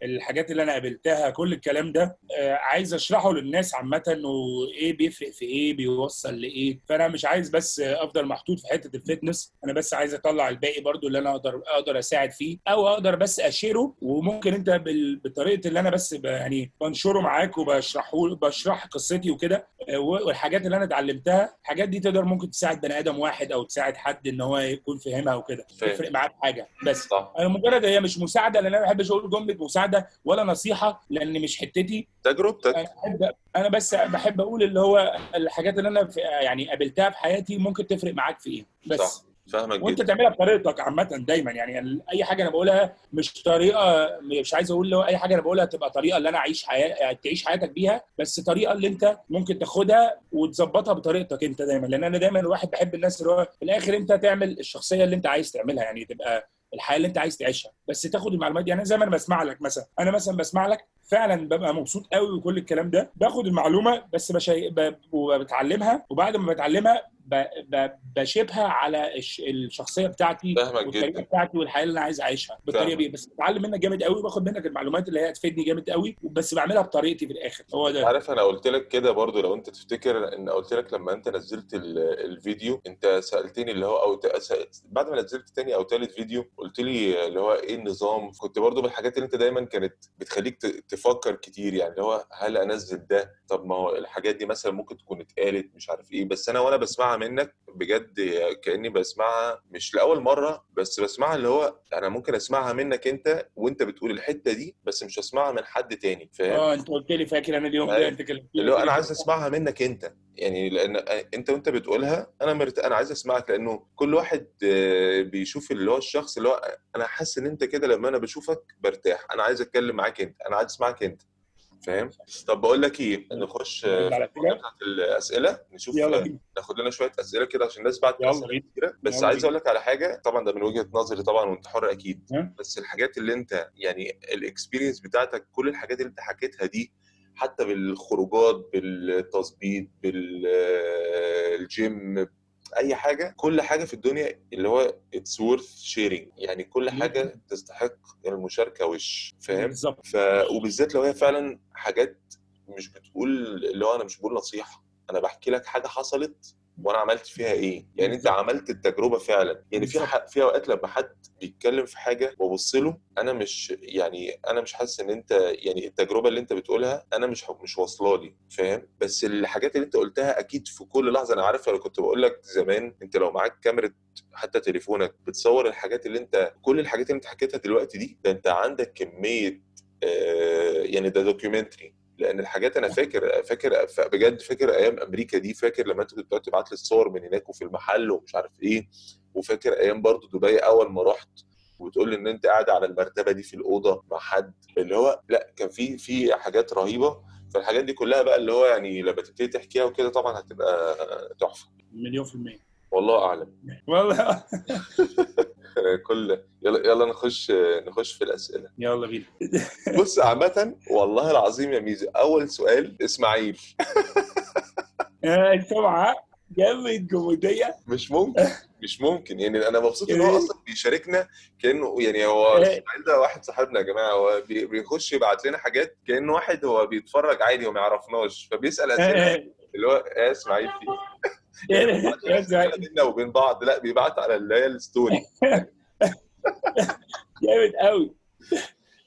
الحاجات اللي أنا قابلتها كل الكلام ده آه، عايز أشرحه للناس عامة وإيه بيفرق في إيه بيوصل لإيه. فأنا مش عايز بس أفضل محطوط في حتة الفتنس أنا بس عايز أطلع الباقي برضو اللي أنا أقدر أقدر أساعد فيه أو أقدر بس أشيره. وممكن أنت بال- بطريقة اللي أنا بس يعني بنشره معاك وبشرحه بشرح قصتي وكده آه، والحاجات اللي أنا اتعلمتها الحاجات دي تقدر ممكن تساعد بني آدم واحد أو تساعد حد إن هو يكون فاهمها وكده. تفرق معاه في حاجة بس. أنا مجرد هي مش مساعدة لأن أنا ما بحبش أقول جملة مساعدة ولا نصيحة لأن مش حتتي. تجربتك أنا بحب أنا بس بحب أقول اللي هو الحاجات اللي أنا يعني قابلتها في حياتي ممكن تفرق معاك في إيه. بس. صح. فاهمك وأنت تعملها بطريقتك عامة دايما يعني أي حاجة أنا بقولها مش طريقة مش عايز أقول هو أي حاجة أنا بقولها تبقى طريقة اللي أنا أعيش حياه تعيش حياتك بيها بس طريقة اللي أنت ممكن تاخدها وتظبطها بطريقتك أنت دايما. لأن أنا دايما الواحد بحب الناس اللي هو في الآخر أنت تعمل الشخصية اللي أنت عايز تعملها يعني تبقى الحياة اللي انت عايز تعيشها. بس تاخد المعلومات دي. يعني زي ما أنا بسمع لك مثلا. أنا مثلا بسمع لك فعلا ببقى مبسوط قوي وكل الكلام ده. باخد المعلومة بس بشي... ب... وبتعلمها وبعد ما بتعلمها ب... ب... بشيبها على الش... الشخصية بتاعتي والطريقة جدا. بتاعتي والحياة اللي أنا عايز أعيشها بالطريقة. دي. بس بتعلم منك جامد قوي وباخد منك المعلومات اللي هي هتفيدني جامد قوي بس بعملها بطريقتي في الآخر. هو ده. عارف أنا قلت لك كده برضو لو أنت تفتكر إن قلت لك لما أنت نزلت ال- الفيديو أنت سألتني اللي هو أو بعد ما نزلت تاني أو تالت فيديو قلت لي اللي هو إيه النظام؟ كنت برضو بالحاجات اللي أنت دايما كانت بتخليك تفكر كتير يعني هو هل أنزل ده؟ طب ما هو الحاجات دي مثلا ممكن تكون اتقالت مش عارف إيه بس أنا وأنا بسمعها منك بجد كأني بسمعها مش لأول مرة بس بسمعها اللي هو أنا ممكن أسمعها منك أنت وأنت بتقول الحتة دي بس مش هسمعها من حد تاني فاهم؟ آه أنت قلت لي فاكر أنا اليوم ده أيوة. أنت كلمتني اللي هو أنا عايز أسمعها منك أنت. يعني لأن أنت وأنت بتقولها أنا مرت... أنا عايز أسمعك لأنه كل واحد آه، بيشوف اللي هو الشخص اللي هو أنا حاسس إن أنت كده لما أنا بشوفك برتاح أنا عايز أتكلم معاك أنت أنا عايز أسمعك أنت فاهم؟ طب بقول لك إيه نخش آه، بتاعت الأسئلة نشوف آه، ناخد لنا شوية أسئلة كده عشان الناس بعت أسئلة كتيرة. بس عايز أقول لك على حاجة طبعا ده من وجهة نظري طبعا وأنت حر أكيد؟ بس الحاجات اللي أنت يعني ال experience بتاعتك كل الحاجات اللي أنت حكيتها دي حتى بالخروجات بالتظبيط بالجيم أي حاجة كل حاجة في الدنيا اللي هو it's worth sharing يعني كل حاجة تستحق المشاركة وش فاهم؟ بالظبط. ف وبالذات لو هي فعلا حاجات مش بتقول اللي هو أنا مش بقول نصيحة أنا بحكي لك حاجة حصلت وأنا عملت فيها إيه؟ يعني انت. عملت التجربة فعلا. يعني في. في أوقات لما حد بيتكلم في حاجة ببص له أنا مش يعني أنا مش حاسس إن أنت يعني التجربة اللي أنت بتقولها أنا مش مش واصلة لي فاهم؟ بس الحاجات اللي أنت قلتها أكيد في كل لحظة أنا عارف أنا كنت بقول لك زمان أنت لو معاك كاميرا حتى تليفونك بتصور الحاجات اللي أنت كل الحاجات اللي أنت حكيتها دلوقتي دي ده أنت عندك كمية آه يعني ده documentary لأن الحاجات أنا فاكر فاكر بجد فاكر أيام أمريكا دي فاكر لما أنت كنت بتقعد تبعت لي الصور من هناك وفي المحل ومش عارف إيه وفاكر أيام برضو دبي أول ما رحت وتقول لي إن أنت قاعد على المرتبة دي في الأوضة مع حد. اللي هو لأ كان في في حاجات رهيبة. فالحاجات دي كلها بقى اللي هو يعني لما تبتدي تحكيها وكده طبعا هتبقى تحفة. مليون في المية. والله أعلم. والله. كل يلا يلا نخش نخش في الأسئلة. يلا بينا. بص عامة والله العظيم يا ميزو أول سؤال إسماعيل. آه، سمعة جامد جمودية مش ممكن مش ممكن. يعني أنا مبسوط إن هو إيه؟ أصلا بيشاركنا كأنه يعني هو إيه؟ إسماعيل ده واحد صاحبنا يا جماعة. هو بي- بيخش يبعت لنا حاجات كأنه واحد هو بيتفرج عادي وما يعرفناش فبيسأل أسئلة. آه، اللي هو إيه إسماعيل في بيننا وبين بعض. لا بيبعت على اللي هي ال story جامد قوي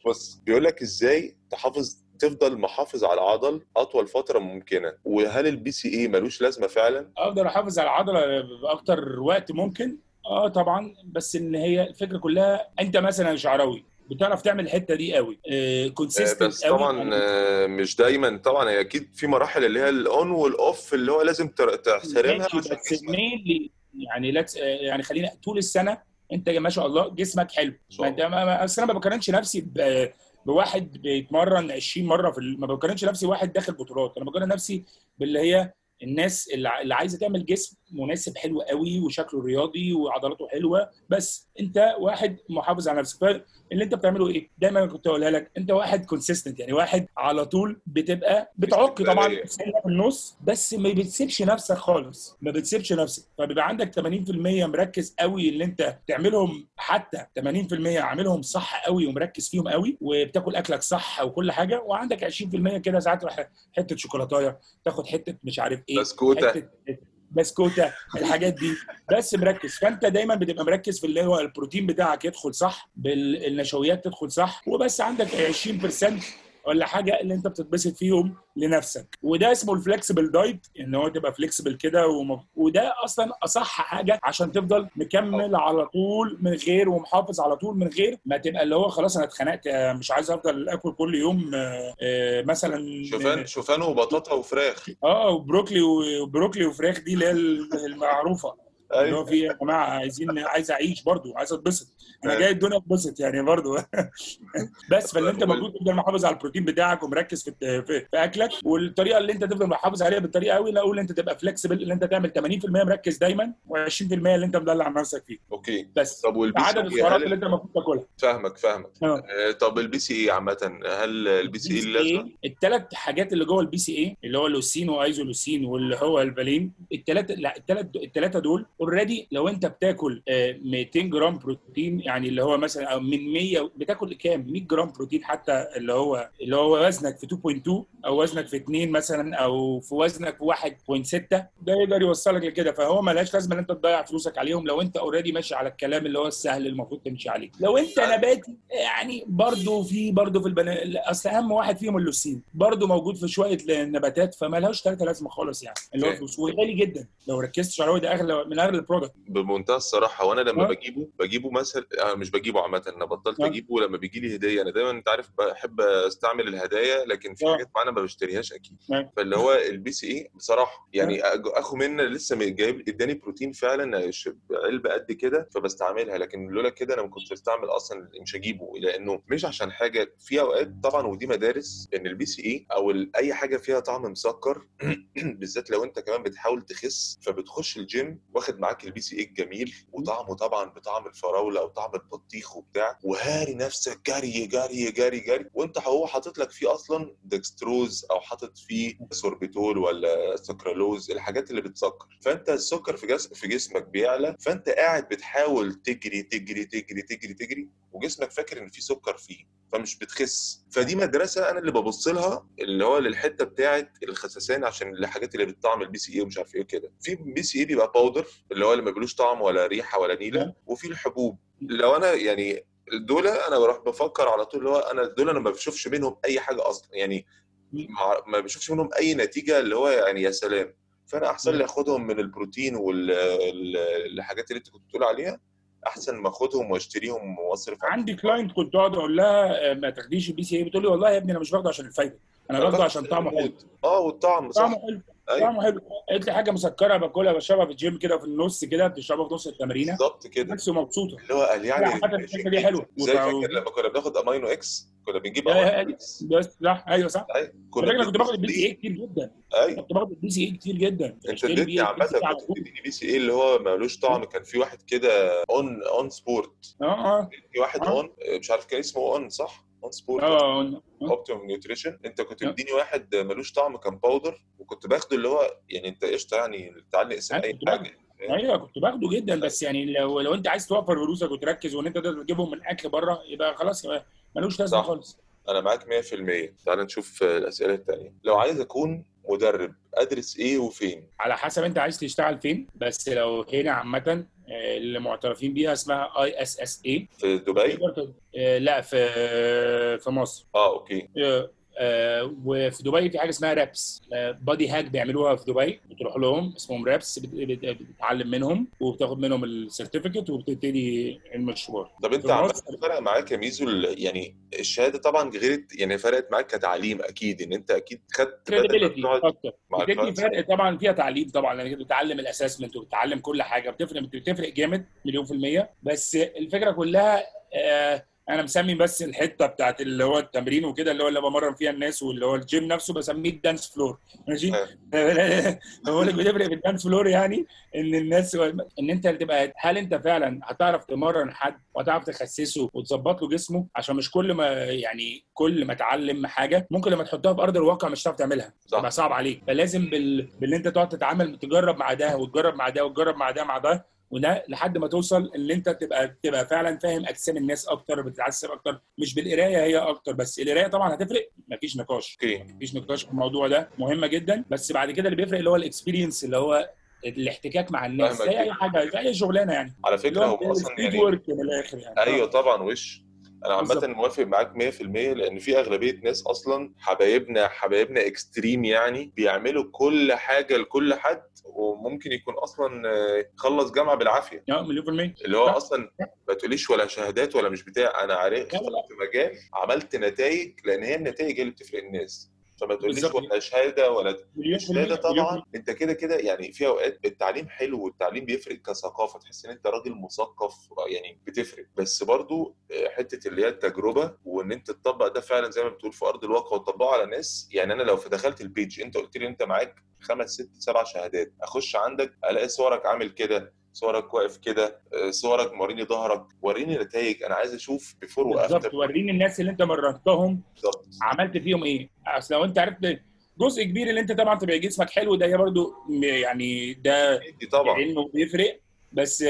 بص بيقول لك إزاي تحافظ تفضل محافظ على العضل أطول فترة ممكنة. وهل ال BCAA ملوش لازمة فعلا؟ أقدر أحافظ على العضلة بأكتر وقت ممكن؟ آه طبعا. بس إن هي الفكرة كلها أنت مثلا شعراوي. بتعرف تعمل الحتة دي قوي. آه، consistent بس طبعا آه، مش دايما. طبعا هي أكيد في مراحل اللي هي ال on وال off اللي هو لازم تر- تحترمها بس mainly يعني let's يعني خلينا طول السنة انت ما شاء الله جسمك حلو. انت ما- أصل أنا ما بقارنش نفسي ب- بواحد بيتمرن 20 مرة في ما بقارنش نفسي واحد داخل بطولات. أنا بقارن نفسي باللي هي الناس اللي عايزة تعمل جسم مناسب حلو قوي وشكله رياضي وعضلاته حلوة. بس انت واحد محافظ على نفسك فاللي انت بتعمله إيه؟ دايما كنت اقولها لك انت واحد consistent يعني واحد على طول بتبقى بتعك طبعا في النص بس ما بتسيبش نفسك خالص. ما بتسيبش نفسك. فبيبقى عندك 80% مركز قوي اللي انت تعملهم حتى 80% عاملهم صح قوي ومركز فيهم قوي وبتاكل أكلك صح وكل حاجة وعندك 20% كده ساعات حتة شوكولاته تاخد حتة مش عارف إيه بسكوتة. بسكوتة الحاجات دي. بس مركز. فأنت دايما بتبقى مركز في اللي هو البروتين بتاعك يدخل صح بالنشويات تدخل صح وبس عندك 20% ولا حاجة اللي انت بتتبسط فيهم لنفسك. وده اسمه الفلكسبل دايت إن هو تبقى فلكسبل كده وم... وده أصلا أصح حاجة عشان تفضل مكمل على طول من غير ومحافظ على طول من غير ما تبقى اللي هو خلاص أنا اتخنقت مش عايز أفضل آكل كل يوم آه، آه، مثلا شوفان شوفان وبطاطا وفراخ. آه وبروكلي وبروكلي وفراخ دي اللي هي المعروفة. اللي أيوه هو في يا جماعة عايزين عايز أعيش برضو عايز أتبسط. أنا أيوة. جاي الدنيا اتبسط يعني برضو بس فاللي أنت المفروض تفضل محافظ على البروتين بتاعك ومركز في في, في أكلك والطريقة اللي أنت تفضل محافظ عليها بالطريقة قوي لا أقول أنت تبقى flexible اللي أنت تعمل 80% مركز دايما و20% اللي أنت مدلع نفسك فيه. okay. بس. طب وال BC عدد السعرات اللي أنت المفروض تاكلها. فاهمك فاهمك. آه. آه، طب ال BCAA عامة؟ هل ال BCAA لازم؟ الثلاث حاجات اللي جوه ال BCAA اللي هو ال leucine و isoleucine واللي هو الفالين الثلاثه لا الثلاث الثلاثه دول already لو انت بتاكل آه، 200 جرام بروتين يعني اللي هو مثلا أو من 100 بتاكل كام؟ 100 جرام بروتين حتى اللي هو اللي هو وزنك في 2.2 أو وزنك في 2 مثلا أو في وزنك في 1.6 ده يقدر يوصلك لكده. فهو ملهاش لازمة إن أنت تضيع فلوسك عليهم. لو أنت already ماشي على الكلام اللي هو السهل المفروض تمشي عليه. لو أنت نباتي يعني برضه في برضه في البنا... أصل أهم واحد فيهم اللوسين. برضه موجود في شوية نباتات فما لهوش ثلاثة لازمة خالص يعني اللي هو وغالي جدا. لو ركزت على هو ده أغلى من اغلى ال product بمنتهى الصراحة وأنا لما آه. بجيبه بجيبه مثلا أنا مش بجيبه عامة أنا بطلت آه. أجيبه لما بيجي لي هدية أنا دايما أنت عارف بحب أستعمل الهدايا لكن في آه. حاجات معينة ما بشتريهاش أكيد آه. فاللي هو ال BCAA بصراحة يعني أج- أخو منا لسه جايب إداني بروتين فعلا علبة قد كده فبستعملها لكن لولا كده أنا ما كنتش استعمل أصلا مش هجيبه لأنه مش عشان حاجة في أوقات طبعا ودي مدارس إن ال BCAA أو ال- أي حاجة فيها طعم مسكر بالذات لو أنت كمان بتحاول تخس فبتخش الجيم واخد معاك ال BCAA الجميل وطعمه طبعا بطعم الفراولة أو طعم البطيخ وبتاع. وهاري نفسك جري جري جري جري. وأنت هو حاطط لك فيه أصلا dextrose أو حاطط فيه سوربيتول ولا سكرالوز الحاجات اللي بتسكر. فأنت السكر في جسمك بيعلى فأنت قاعد بتحاول تجري تجري تجري تجري تجري. وجسمك فاكر إن في سكر فيه فمش بتخس. فدي مدرسة أنا اللي ببص لها اللي هو للحتة بتاعه الخسسان عشان الحاجات اللي بتطعم ال BCAA ومش عارف إيه كده في BCAA بيبقى powder اللي هو اللي ما بيلوش طعم ولا ريحة ولا نيلة وفي الحبوب. لو أنا يعني دول أنا بروح بفكر على طول اللي هو أنا دول أنا ما بشوفش منهم أي حاجة أصلا يعني ما ما بشوفش منهم أي نتيجة اللي هو يعني يا سلام. فأنا أحسن لي آخدهم من البروتين والحاجات اللي أنت كنت بتقول عليها أحسن ما أخدهم وأشتريهم وأصرف. عندي client كنت اقعد أقول لها آه، ما تاخديش ال BCAA بتقول لي والله يا ابني أنا مش باخده عشان الفايدة أنا باخده عشان طعمه حلو. آه والطعم صح. طعمه حلو. طعمه حلو. قالت لي حاجة مسكرة باكلها بشربها في الجيم كده في النص كده بتشربها في نص التمرينة. بالظبط كده. بس مبسوطه اللي هو قال يعني الفكرة دي حلوة. زي فاكر لما كنا بناخد Amino X؟ كنا بنجيب Amino X. بس صح. أيوه صح. أيوة. على فكرة كنت باخد ال BCAA كتير جدا. أيوه. كنت باخد ال BCAA كتير جدا. أنت بشتري اديتني عامة كنت بتديني BCAA اللي هو مالوش طعم. كان في واحد كده اون اون sport آه آه. في واحد. اون مش عارف كان اسمه اون صح؟ اون sport. Optimum Nutrition انت كنت. مديني واحد ملوش طعم كان powder وكنت باخده اللي هو يعني انت قشطة يعني نقسم أيوة، أي باخده. حاجة؟ أيوه كنت باخده جدا بس يعني لو لو أنت عايز توفر فلوسك وتركز وإن أنت تقدر تجيبهم من اكل بره يبقى خلاص ملوش لازمة. خالص أنا معاك 100% تعال نشوف الأسئلة الثانية لو عايز أكون مدرب أدرس إيه وفين؟ على حسب أنت عايز تشتغل فين بس لو هنا عامة آه، اللي معترفين بيها اسمها ISSA في دبي؟ لا في في مصر. آه أوكي. آه، آه، وفي دبي في حاجة اسمها REPs. بادي هاك بيعملوها في دبي. بتروح لهم اسمهم REPs بت- بت- بتتعلم منهم وبتاخد منهم ال certificate وبتبتدي المشوار. طب انت عامة فرق معاك يا ميزو يعني الشهادة طبعا غير يعني فرقت معاك كتعليم أكيد إن أنت أكيد خدت ال clients فرق طبعا فيها تعليم طبعا لانك بتتعلم ال assessment وبتتعلم كل حاجة بتفرق بتفرق جامد مليون في المية. بس الفكرة كلها آه أنا مسمي بس الحته بتاعت اللي هو التمرين وكده اللي هو اللي بمرن فيها الناس واللي هو الجيم نفسه بسميه ال dance floor. ماشي؟ بقول لك بتفرق في ال dance floor يعني إن الناس إن أنت تبقى هل أنت فعلا هتعرف تمرن حد وهتعرف تخسسه وتظبط له جسمه؟ عشان مش كل ما يعني كل ما اتعلم حاجة ممكن لما تحطها في أرض الواقع مش هتعرف تعملها. صح. تبقى صعب عليك. فلازم بال... باللي أنت تقعد تتعامل تجرب مع ده وتجرب مع ده وتجرب مع ده مع ده. وده لحد ما توصل ان انت تبقى تبقى فعلا فاهم أجسام الناس أكتر بتتعسر أكتر. مش بالقراية هي أكتر بس القراية طبعا هتفرق. مفيش نقاش. أوكي. مفيش نقاش في الموضوع ده. مهمه جدا. بس بعد كده اللي بيفرق اللي هو ال experience اللي هو الاحتكاك مع الناس. زي أي. حاجة زي أي شغلانة يعني. على فكرة هو أصلا يعني من الآخر يعني. أيوه طبعا وش أنا عامه. موافق معاك 100% لأن في أغلبية ناس أصلا حبايبنا حبايبنا إكستريم يعني بيعملوا كل حاجة لكل حد وممكن يكون أصلا خلص جامعة بالعافية آه مليون في المية اللي هو. أصلا ما تقوليش ولا شهادات ولا مش بتاع أنا عارف. في مجال عملت نتائج لأن هي النتائج اللي بتفرق الناس فما تقوليش. ولا شهادة ولا الشهاده في طبعا. انت كده كده يعني في أوقات التعليم حلو والتعليم بيفرق كثقافة تحس إن أنت راجل مثقف يعني بتفرق. بس برضو آه، حتة اللي هي التجربة وإن أنت تطبق ده فعلا زي ما بتقول في أرض الواقع وتطبقه على ناس. يعني أنا لو دخلت ال page أنت قلت لي أنت معاك خمس ست سبع شهادات أخش عندك ألاقي صورك عامل كده. صورك واقف كده آه، صورك موريني ظهرك وريني نتائج. أنا عايز أشوف before بالظبط و after وريني الناس اللي أنت مرنتهم بالظبط. عملت فيهم إيه؟ أصل لو أنت عرفت جزء كبير اللي أنت طبعا تبقى جسمك حلو ده هي برضو يعني ده طبعا. علمه بيفرق. بس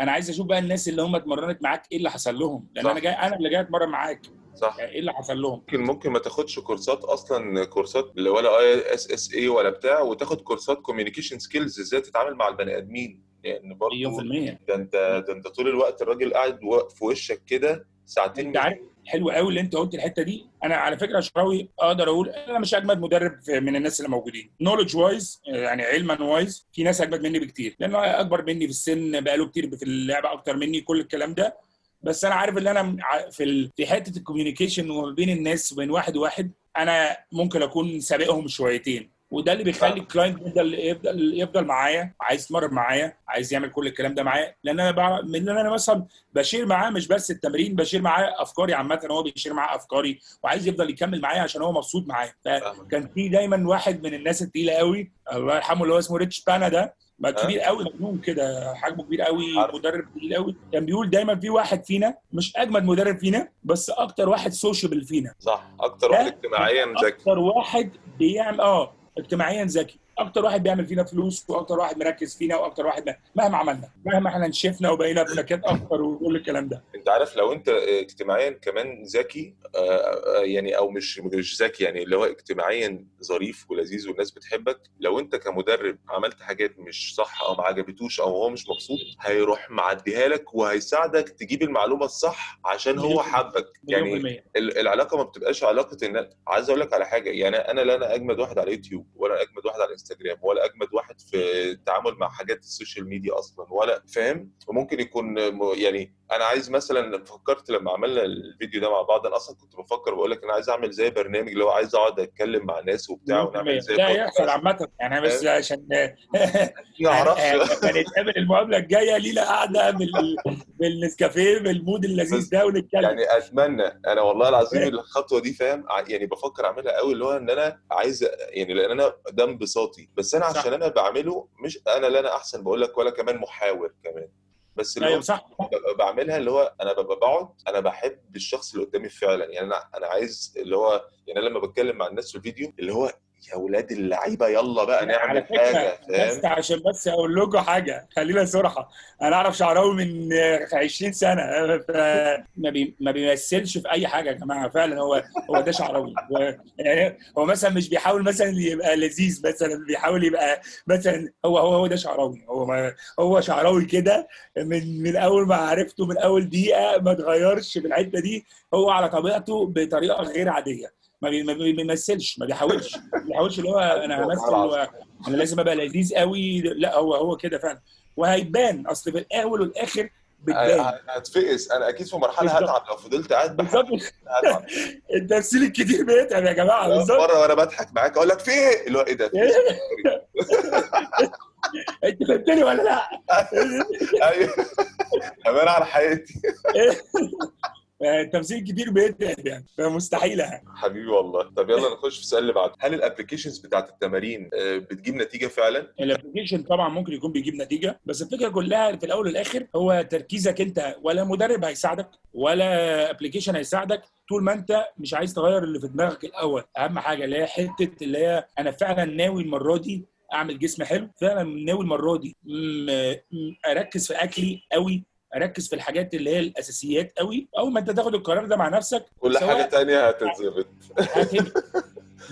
أنا عايز أشوف بقى الناس اللي هم اتمرنت معاك إيه اللي حصل لهم؟ لأن صح. أنا جاي أنا اللي جاي أتمرن معاك. صح. إيه اللي حصل لهم؟ ممكن ممكن ما تاخدش كورسات أصلا كورسات ولا ISSA ولا بتاع وتاخد كورسات communication skills إزاي تتعامل مع البني آدمين. يعني مليون في برضه المية. ده انت ده أنت طول الوقت الراجل قاعد في وشك كده ساعتين أنت عارف حلو قوي اللي أنت قلت الحتة دي. أنا على فكرة شراوي أقدر أقول أنا مش أجمد مدرب من الناس اللي موجودين. knowledge wise يعني علما wise في ناس أجمد مني بكتير. لأنه أكبر مني في السن بقاله كتير في اللعبه أكتر مني كل الكلام ده. بس أنا عارف ان أنا في ال- في حتة ال communication وما بين الناس وبين واحد وواحد أنا ممكن أكون سابقهم شويتين. وده اللي بيخلي ال client يفضل يفضل يفضل معايا عايز يتمرن معايا عايز يعمل كل الكلام ده معايا. لأن أنا بعرف من ان أنا مثلا بشير معاه مش بس التمرين بشير معاه أفكاري عامة هو بيشير معاه أفكاري وعايز يفضل يكمل معايا عشان هو مبسوط معايا. فكان في دايما واحد من الناس التقيلة قوي الله يرحمه اللي هو اسمه Rich Piana ده ما كبير قوي مجنون كده حجمه كبير قوي. مدرب تقيل قوي. كان بيقول دايما في واحد فينا مش أجمد مدرب فينا بس أكتر واحد sociable فينا. صح أكتر واحد اجتماعيا ذكي أكتر واحد بيعمل آه اجتماعيا ذكي. أكتر واحد بيعمل فينا فلوس وأكتر واحد مركز فينا وأكتر واحد مهما عملنا مهما إحنا نشفنا وبقينا بلاطات أكتر وكل الكلام ده. أنت عارف لو أنت اجتماعيا كمان ذكي آه، آه، يعني أو مش مش ذكي يعني اللي هو اجتماعيا ظريف ولذيذ والناس بتحبك لو أنت كمدرب عملت حاجات مش صح أو ما عجبتوش أو هو مش مبسوط هيروح معديها لك وهيساعدك تجيب المعلومة الصح عشان هو حبك. يعني العلاقة ما بتبقاش علاقة ان عايز أقول لك على حاجة يعني أنا لا أنا أجمد واحد على يوتيوب ولا أجمد واحد على انستجرام ولا اجمد واحد في التعامل مع حاجات ال social media أصلا ولا فاهم؟ وممكن يكون يعني أنا عايز مثلا فكرت لما عملنا الفيديو ده مع بعض أنا أصلا كنت بفكر بقول لك أنا عايز أعمل زي برنامج اللي هو عايز أقعد أتكلم مع ناس وبتاع ونعمل زي ده يحصل بودكاست. عامة. يعني بس عشان ما أعرفش هنتقابل المقابلة الجاية لينا قاعدة بال... بالنسكافيه بالمود اللذيذ ده ونتكلم. يعني أتمنى أنا والله العظيم الخطوة دي فاهم؟ يعني بفكر أعملها قوي اللي هو إن أنا عايز يعني لأن أنا ده انبساطي. بس أنا صح. عشان أنا بعمله مش أنا لا أنا أحسن بقول لك ولا كمان محاور كمان. بس اللي هو صح. بعملها اللي هو أنا ببقى بقعد أنا بحب الشخص اللي قدامي فعلا. يعني أنا أنا عايز اللي هو يعني لما بتكلم مع الناس في الفيديو اللي هو يا ولاد اللعيبة يلا بقى على نعمل فكرة حاجة بس عشان بس أقول لكم حاجة خلينا صراحة أنا أعرف شعراوي من 20 سنة بي... ما بيمثلش في أي حاجة يا جماعة فعلا هو هو ده شعراوي و- يعني هو مثلا مش بيحاول مثلا يبقى لذيذ مثلا بيحاول يبقى مثلا هو هو هو ده شعراوي هو ما هو شعراوي كده من من أول ما عرفته من أول دقيقة ما اتغيرش في الحتة دي هو على طبيعته بطريقة غير عادية. ما ما بيمثلش ما بيحاولش. ما بيحاولش اللي هو أنا همثل و- أنا لازم أبقى لذيذ قوي. لا هو هو كده فعلا. وهيبان أصل في الأول والآخر بتبان. هتفقس. أنا أكيد في مرحلة. هتعب. لو فضلت قاعد بالظبط. التمثيل الكتير بيتعب يا جماعة. بالظبط. مرة وأنا بضحك معاك. أقول لك في إيه اللي هو إيه ده؟ إيه؟ أنت فهمتني ولا لا؟ أيوه. أمان على حياتي التمثيل الكتير بيتعب يعني فمستحيله يعني. حبيبي والله. طب يلا نخش في السؤال اللي بعده. هل ال applications بتاعت التمارين آه، بتجيب نتيجة فعلا؟ ال application طبعا ممكن يكون بيجيب نتيجة بس الفكرة كلها في الأول والآخر هو تركيزك أنت ولا مدرب هيساعدك ولا application هيساعدك. طول ما أنت مش عايز تغير اللي في دماغك الأول. أهم حاجة اللي هي حتة اللي هي أنا فعلا ناوي المرة دي أعمل جسم حلو فعلا ناوي المرة دي أركز في أكلي قوي اركز في الحاجات اللي هي الاساسيات قوي. اول ما انت تاخد القرار ده مع نفسك كل حاجة تانية هتتظبط.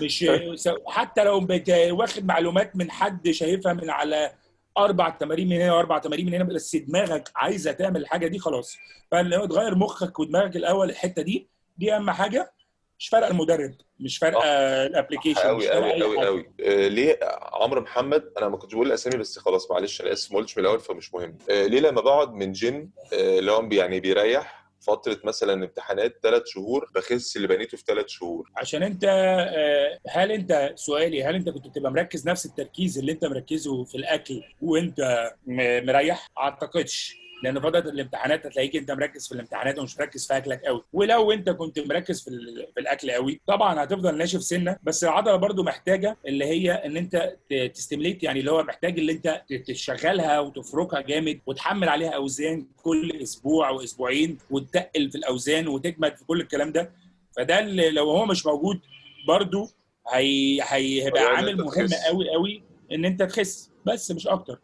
مش حتى لو واخد معلومات من حد شايفها من على أربع تمارين من هنا وأربع تمارين من هنا بس دماغك عايزة تعمل الحاجة دي خلاص. فلو تغير مخك ودماغك الأول الحتة دي دي أهم حاجة. مش فارقة المدرب مش فارقة ال application قوي قوي قوي قوي ليه؟ عمرو محمد أنا ما كنتش بقول الأسامي بس خلاص معلش أنا آسف ما قلتش من الأول فمش مهم. آه ليه لما بقعد من جيم آه اللي هو يعني بيريح فترة مثلا امتحانات ثلاث شهور بخس اللي بنيته في ثلاث شهور؟ عشان أنت آه، هل أنت سؤالي هل أنت كنت بتبقى مركز نفس التركيز اللي أنت مركزه في الأكل وأنت مريح؟ أعتقدش. لأن فترة الامتحانات هتلاقيك أنت مركز في الامتحانات ومش مركز في أكلك قوي. ولو أنت كنت مركز في, في الأكل قوي طبعا هتفضل ناشف سنة. بس العضلة برضو محتاجة اللي هي إن أنت تستمليت يعني اللي هو محتاج اللي أنت تشغلها وتفركها جامد وتحمل عليها أوزان كل أسبوع واسبوعين وتتقل في الأوزان وتجمد في كل الكلام ده. فده اللي لو هو مش موجود برضو هي هي- هيبقى إن عامل مهم. قوي قوي إن أنت تخس. بس مش أكتر.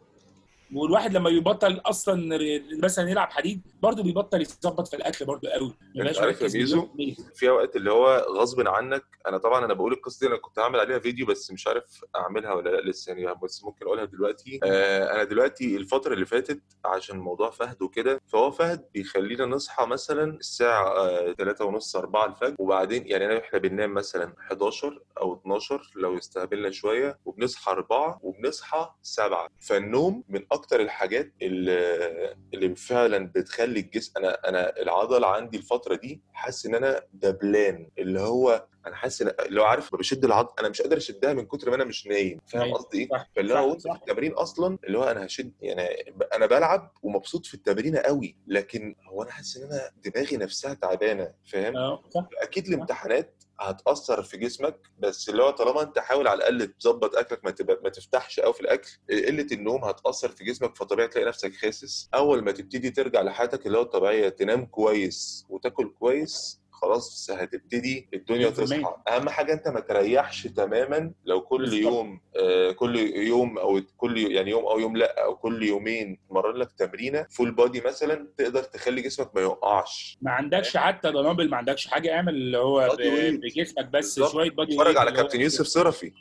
والواحد لما يبطل أصلا مثلا يلعب حديد برضه بيبطل يظبط في الأكل برضه قوي ما يبقاش عارف يا ميزو؟ مليون. في أوقات اللي هو غصب عنك أنا طبعا أنا بقول القصة دي أنا كنت هعمل عليها فيديو بس مش عارف أعملها ولا لأ لسه يعني بس ممكن أقولها دلوقتي آه أنا دلوقتي الفترة اللي فاتت عشان موضوع فهد وكده فهو فهد بيخلينا نصحى مثلا الساعة آه 3 ونص 4 الفجر وبعدين يعني إحنا بننام مثلا 11 أو 12 لو استهبلنا شوية وبنصحى 4 وبنصحى 7 فالنوم من أكتر الحاجات اللي, اللي فعلا بتخلي الجسم أنا أنا العضلة عندي الفترة دي حاسس إن أنا دبلان اللي هو أنا حاسس إن لو عارف بشد العضله أنا مش قادر أشدها من كتر ما أنا مش نايم فاهم أيوة، قصدي إيه؟ فاللي وانت في. التمرين أصلا اللي هو أنا هشد يعني أنا بلعب ومبسوط في التمرين قوي لكن هو أنا حاسس إن أنا دماغي نفسها تعبانة فاهم؟ أه صح أكيد الامتحانات هتأثر في جسمك بس اللي هو طالما انت حاول على الأقل تظبط أكلك ما, تبقى ما تفتحش قوي في الأكل قلة النوم هتأثر في جسمك فطبيعي تلاقي نفسك خاسس. أول ما تبتدي ترجع لحياتك اللي هو الطبيعية تنام كويس وتاكل كويس خلاص هتبتدي الدنيا 100%. تصحى أهم حاجة أنت ما تريحش تماما لو كل. يوم آه كل يوم أو كل يعني يوم أو يوم لأ أو كل يومين تمرن لك تمرينة فول بادي مثلا تقدر تخلي جسمك ما يقعش ما عندكش حتى dumbbells ما عندكش حاجة اعمل اللي هو. بجسمك بس بالظبط. شوية body اتفرج على كابتن يوسف صرفي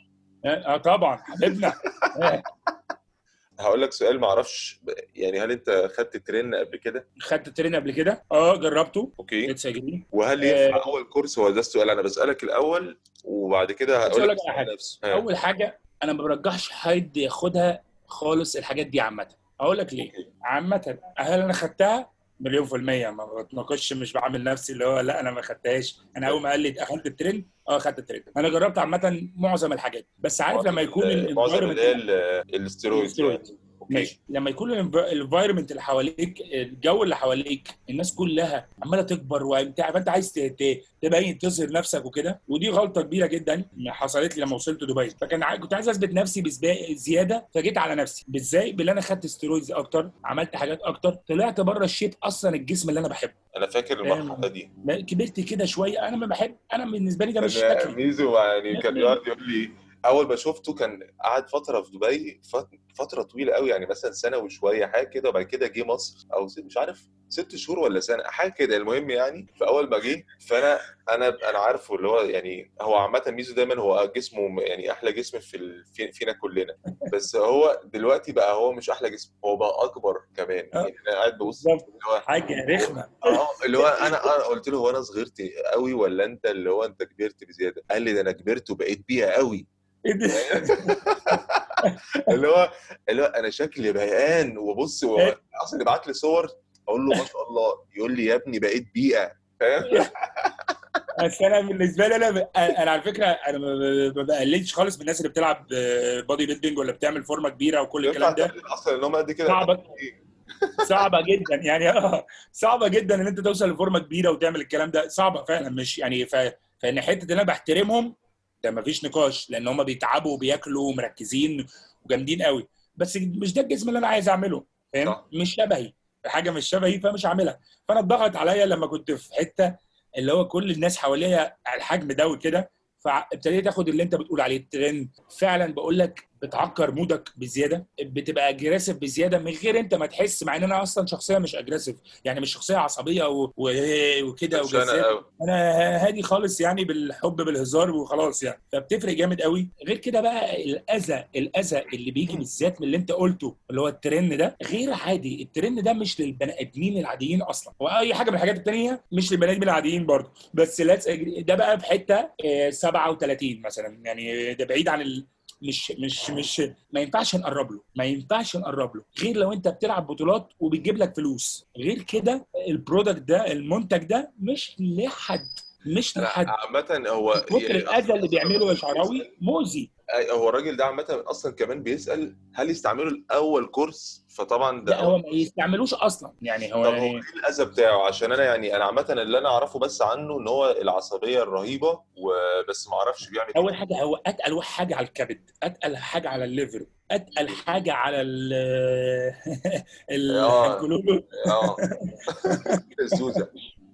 آه طبعا حبيبنا آه، هقول لك سؤال ما أعرفش يعني هل انت خدت tren قبل كده؟ خدت tren قبل كده؟ آه جربته. أوكي. وهل آه. ينفع أول كورس؟ هو ده السؤال. أنا بسألك الأول وبعد كده هقول لك على ها. أول حاجة أنا ما برجحش حد ياخدها خالص الحاجات دي عامة. أقول لك ليه. عامة هل أنا خدتها؟ مليون في المية. ما بتناقش مش بعمل نفسي اللي هو لا أنا ما خدتهاش. أنا أول ما قال لي أخدت ال tren آه خدت ال tren أنا جربت عامة معظم الحاجات. بس عارف لما يكون معظم اللي هي الانفايرمنت أوكي. ماشي لما يكون ال environment اللي حواليك الجو اللي حواليك الناس كلها عمالة تكبر وبتاع فأنت عايز تبين تظهر نفسك وكده. ودي غلطة كبيرة جدا حصلت لي لما وصلت دبي. فكان كنت عايز أثبت نفسي زيادة فجيت على نفسي. إزاي؟ باللي أنا خدت steroids أكتر عملت حاجات أكتر طلعت بره ال shape أصلا الجسم اللي أنا بحبه. أنا فاكر المرحلة دي. كبرت كده شوية. أنا ما بحب أنا بالنسبة لي ده مش شكلي ميزو يعني كان يقعد يقول لي أول ما شفته كان قعد فترة في دبي فت- فترة طويلة قوي يعني مثلا سنة وشوية حاجة كده وبعد كده جه مصر أو مش عارف ست شهور ولا سنة حاجة كده. المهم يعني فاول ما جه فأنا أنا أنا عارفه اللي هو يعني هو عامة ميزو دايما هو جسمه يعني أحلى جسم في ال- فينا كلنا. بس هو دلوقتي بقى هو مش أحلى جسم هو بقى أكبر كمان. آه. يعني أنا قاعد ببص بالظبط. اللي هو حاجة رخمة. آه اللي هو أنا أنا قلت له هو أنا صغرت قوي ولا أنت اللي هو أنت كبرت بزيادة؟ قال لي ده أنا كبرت وبقيت بيها قوي. إيه ده؟ اللي هو اللي هو أنا شكلي بيان وبص هو إيه؟ أصلا يبعت لي صور أقول له ما شاء الله يقول لي يا ابني بقيت بيئة فاهم؟ بس أنا بالنسبة لي أنا ب... أنا على فكرة أنا ما بقللش خالص من الناس اللي بتلعب بودي building ولا بتعمل فورمة كبيرة وكل الكلام ده. أصلا إن هم قد كده؟ صعبة. صعبة جدا يعني آه صعبة جدا إن أنت توصل لفورمة كبيرة وتعمل الكلام ده. صعبة فعلا مش يعني ف... فإن حتة إن أنا بحترمهم ده ما فيش نقاش لأن هم بيتعبوا وبياكلوا ومركزين وجامدين قوي. بس مش ده الجسم اللي أنا عايز أعمله فاهم. مش شبهي. حاجة مش شبهي فمش هعملها. فأنا اتضغط عليا لما كنت في حتة اللي هو كل الناس حواليا على الحجم ده وكده فابتديت آخد اللي أنت بتقول عليه ال tren. فعلا بقول لك بتعكر مودك بزيادة بتبقى اجريسيف بزيادة من غير انت ما تحس مع ان أنا أصلا شخصية مش اجريسيف يعني مش شخصية عصبية و- و- وكده مش أنا هادي خالص يعني بالحب بالهزار وخلاص يعني. فبتفرق جامد قوي غير كده بقى الأذى الأذى اللي بيجي بالذات من اللي انت قلته اللي هو الترند ده غير عادي. الترند ده مش للبني آدمين العاديين أصلا. واي حاجة من الحاجات التانية مش للبني آدمين العاديين برضه. بس ده بقى في حتة آه، 37 مثلا. يعني ده بعيد عن. مش مش مش ما ينفعش نقرب له ما ينفعش نقرب له غير لو انت بتلعب بطولات وبتجيب لك فلوس. غير كده البرودكت ده المنتج ده مش لحد. مش لحد عامة هو كتر يعني الأذى اللي بيعمله يا شعراوي مؤذي. هو الراجل ده عامة أصلا كمان بيسأل هل يستعملوا الأول كورس؟ فطبعا ده لا هو ما يستعملوش أصلا. يعني هو طب هو إيه الأذى بتاعه؟ عشان أنا يعني أنا عامة اللي أنا أعرفه بس عنه إن هو العصبية الرهيبة وبس ما أعرفش بيعمل أول حاجة هو أتقل حاجة على الكبد أتقل حاجة على ال liver أتقل حاجة على ال ال- آه. آه. الزوزة. و-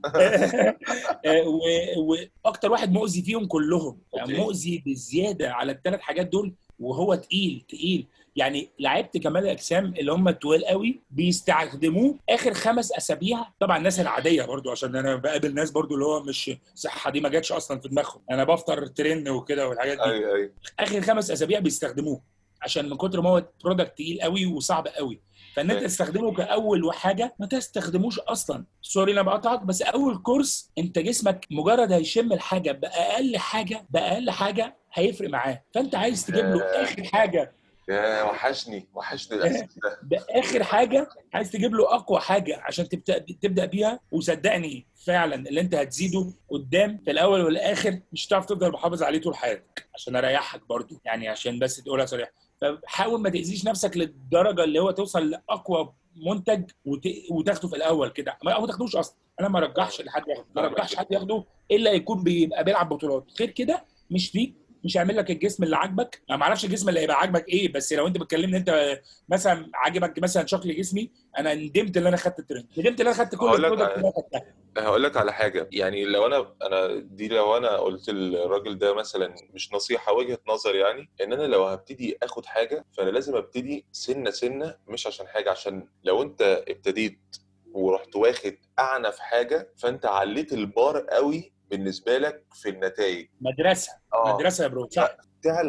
وأكتر واحد مؤذي فيهم كلهم. يعني. مؤذي بزيادة على الثلاث حاجات دول وهو تقيل تقيل. يعني لعيبه كمال الأجسام اللي هم التقال قوي بيستخدموه آخر خمس أسابيع. طبعا الناس العادية برضو عشان أنا بقابل ناس برضو اللي هو مش صحة دي ما جاتش أصلا في دماغهم. أنا بفطر tren وكده والحاجات دي. اي اي آخر خمس أسابيع بيستخدموه عشان من كتر ما هو product تقيل قوي وصعب قوي. فإن أنت. تستخدمه كأول حاجة ما تستخدموش أصلا. sorry أنا بقطعك بس أول كورس أنت جسمك مجرد هيشم الحاجة بأقل حاجة بأقل حاجة هيفرق معاه. فأنت عايز تجيب له. آخر حاجة. يا وحشني وحشني الأحساس ده. بآخر حاجة عايز تجيب له أقوى حاجة عشان تبدأ تبدأ بيها وصدقني فعلا اللي أنت هتزيده قدام في الأول والآخر مش هتعرف تفضل محافظ عليه طول حياتك. عشان أريحك برضو يعني عشان بس تقولها صريح فحاول ما تأذيش نفسك للدرجة اللي هو توصل لأقوى منتج وت... وتاخده في الأول كده. ما ما تاخدوش أصلا. أنا ما رجحش لحد ياخده. ما رجحش حد ياخده إلا يكون بيبقى بيلعب بطولات. غير كده مش ليك مش هيعمل لك الجسم اللي عاجبك. أنا ما أعرفش الجسم اللي هيبقى عاجبك إيه بس لو أنت بتكلمني أنت مثلا عاجبك مثلا شكل جسمي أنا ندمت إن أنا خدت الترند ندمت إن أنا خدت كل الـ product اللي أنا هقول لك على حاجة. يعني لو أنا أنا دي لو أنا قلت للراجل ده مثلا مش نصيحة وجهة نظر يعني إن أنا لو هبتدي آخد حاجة فأنا لازم أبتدي سنة سنة مش عشان حاجة. عشان لو أنت ابتديت ورحت واخد أعنف حاجة فأنت عليت البار قوي بالنسبة لك في النتائج. مدرسة. آه. مدرسة يا bro صح.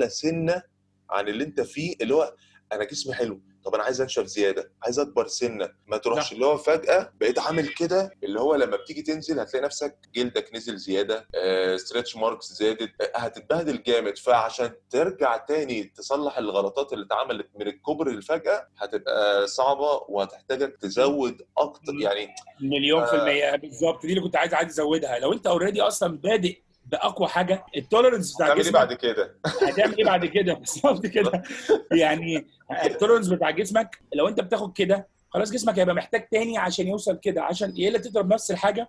سنة عن اللي انت فيه اللي هو أنا جسمي حلو. طب أنا عايز انشف زيادة عايز أكبر سنة ما تروحش. اللي هو فجأة بقيت عامل كده اللي هو لما بتيجي تنزل هتلاقي نفسك جلدك نزل زيادة آه، stretch marks زادت آه، هتتبهدل جامد. فعشان ترجع تاني تصلح الغلطات اللي اتعملت من الكبر الفجأة هتبقى صعبة وهتحتاجك تزود أكتر. يعني مليون في آه. المية بالظبط. دي اللي كنت عايز عايز أزودها. لو أنت already أصلا بادئ باقوى حاجة ال tolerance بتاع هتعمل إيه جسمك بعد كده؟ هتعمل إيه بعد كده؟ بالظبط كده. يعني ال tolerance بتاع جسمك لو أنت بتاخد كده خلاص جسمك هيبقى محتاج تاني عشان يوصل كده عشان يا إلا تضرب نفس الحاجة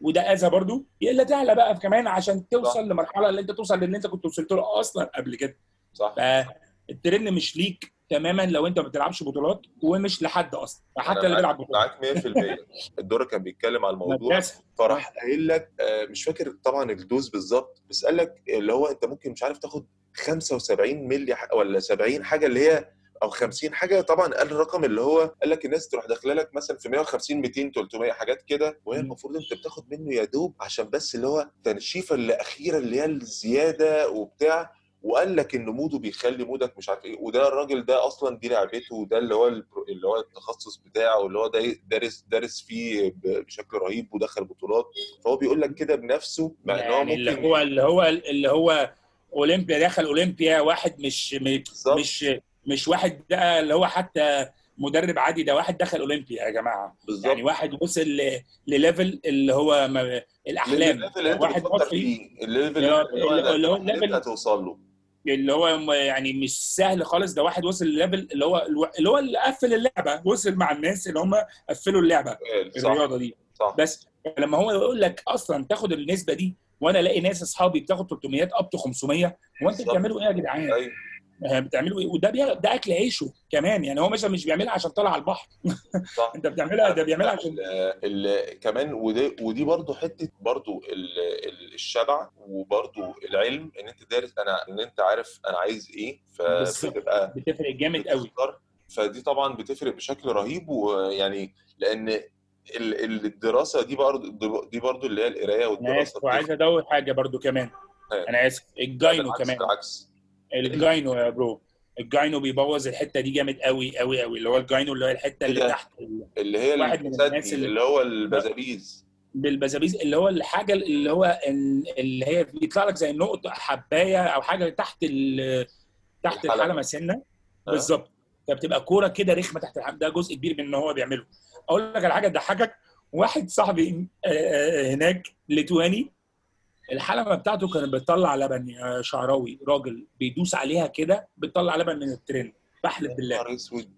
وده أذى برضو يا إلا تعلى بقى كمان عشان توصل. لمرحلة اللي أنت توصل للي أنت كنت وصلت له أصلا قبل كده. صح. فالترند مش ليك. تماما لو انت ما بتلعبش بطولات ومش لحد أصلا حتى اللي بيلعب بطولات. معاك 100% الدور كان بيتكلم على الموضوع. فراح قايل لك آه، مش فاكر طبعا ال dose بالظبط بس قال لك اللي هو انت ممكن مش عارف تاخد 75 مللي ولا 70 حاجة اللي هي أو 50 حاجة. طبعا قال الرقم اللي هو قال لك الناس تروح داخلة لك مثلا في 150 200 300 حاجات كده. وهي. المفروض انت بتاخد منه يا دوب عشان بس اللي هو تنشيفه اللي اخيره اللي هي الزيادة وبتاع. وقال لك إن ال mood بيخلي مودك مش عارف إيه وده الراجل ده أصلا دي لعبته وده اللي هو اللي هو التخصص بتاعه واللي هو دا- دارس دارس فيه بشكل رهيب ودخل بطولات. فهو بيقول لك كده بنفسه مع إن هو يعني اللي ممكن هو اللي هو اللي هو أولمبيا دخل أولمبيا واحد مش م- بالظبط. مش مش واحد ده اللي هو حتى مدرب عادي ده واحد دخل أولمبيا يا جماعة. بالظبط. يعني واحد وصل لل level اللي هو الأحلام. ال level اللي واحد فيه ال level اللي هو- اللي هو اللي اللي ال level- هتوصل له. اللي هو يعني مش سهل خالص. ده واحد وصل لل level اللي هو اللي هو اللي قفل اللعبة وصل مع الناس اللي هم قفلوا اللعبة صح الرياضة دي. صح. بس لما هو يقول لك أصلا تاخد النسبة دي وأنا ألاقي ناس أصحابي بتاخد 300 up to 500 هو أنتوا. بتعملوا إيه يا جدعان؟ آه، بتعملوا إيه؟ وده بي... ده أكل عيشه كمان. يعني هو مثلا مش بيعملها عشان طالع على البحر. صح. أنت بتعملها ده بيعملها عشان ال- ال- كمان ودي ودي برضو حتة برضو ال- ال- الشبع وبرضو العلم إن أنت دارس أنا إن أنت عارف أنا عايز إيه. فبتبقى بتفرق جامد قوي. فدي طبعا بتفرق بشكل رهيب ويعني لأن ال- ال- الدراسة دي برضو دي برضو اللي هي القراية أنا والدراسة. اسف وعايز أدور حاجة برضو كمان. أنا آسف. الجاينو كمان. بالعكس. الجاينو يا برو. الجاينو بيبوظ الحتة دي جامد قوي قوي قوي. اللي هو الجاينو اللي هو الحتة اللي إيه؟ تحت ال- اللي هي واحد من الناس اللي- اللي هو البزابيز. بالبزابيز اللي هو الحاجة اللي هو ال- اللي هي بيطلع لك زي نقطة حباية أو حاجة تحت تحت. الحلمه سنة. آه. بالظبط. فبتبقى كورة كده رخمة تحت الحلمه ده جزء كبير من إن هو بيعمله. أقول لك على حاجة تضحكك. واحد صاحبي آه، آه، هناك ليتواني الحلمه بتاعته كانت بتطلع لبن يا شعراوي راجل بيدوس عليها كده بتطلع لبن من الترند. بحلف بالله.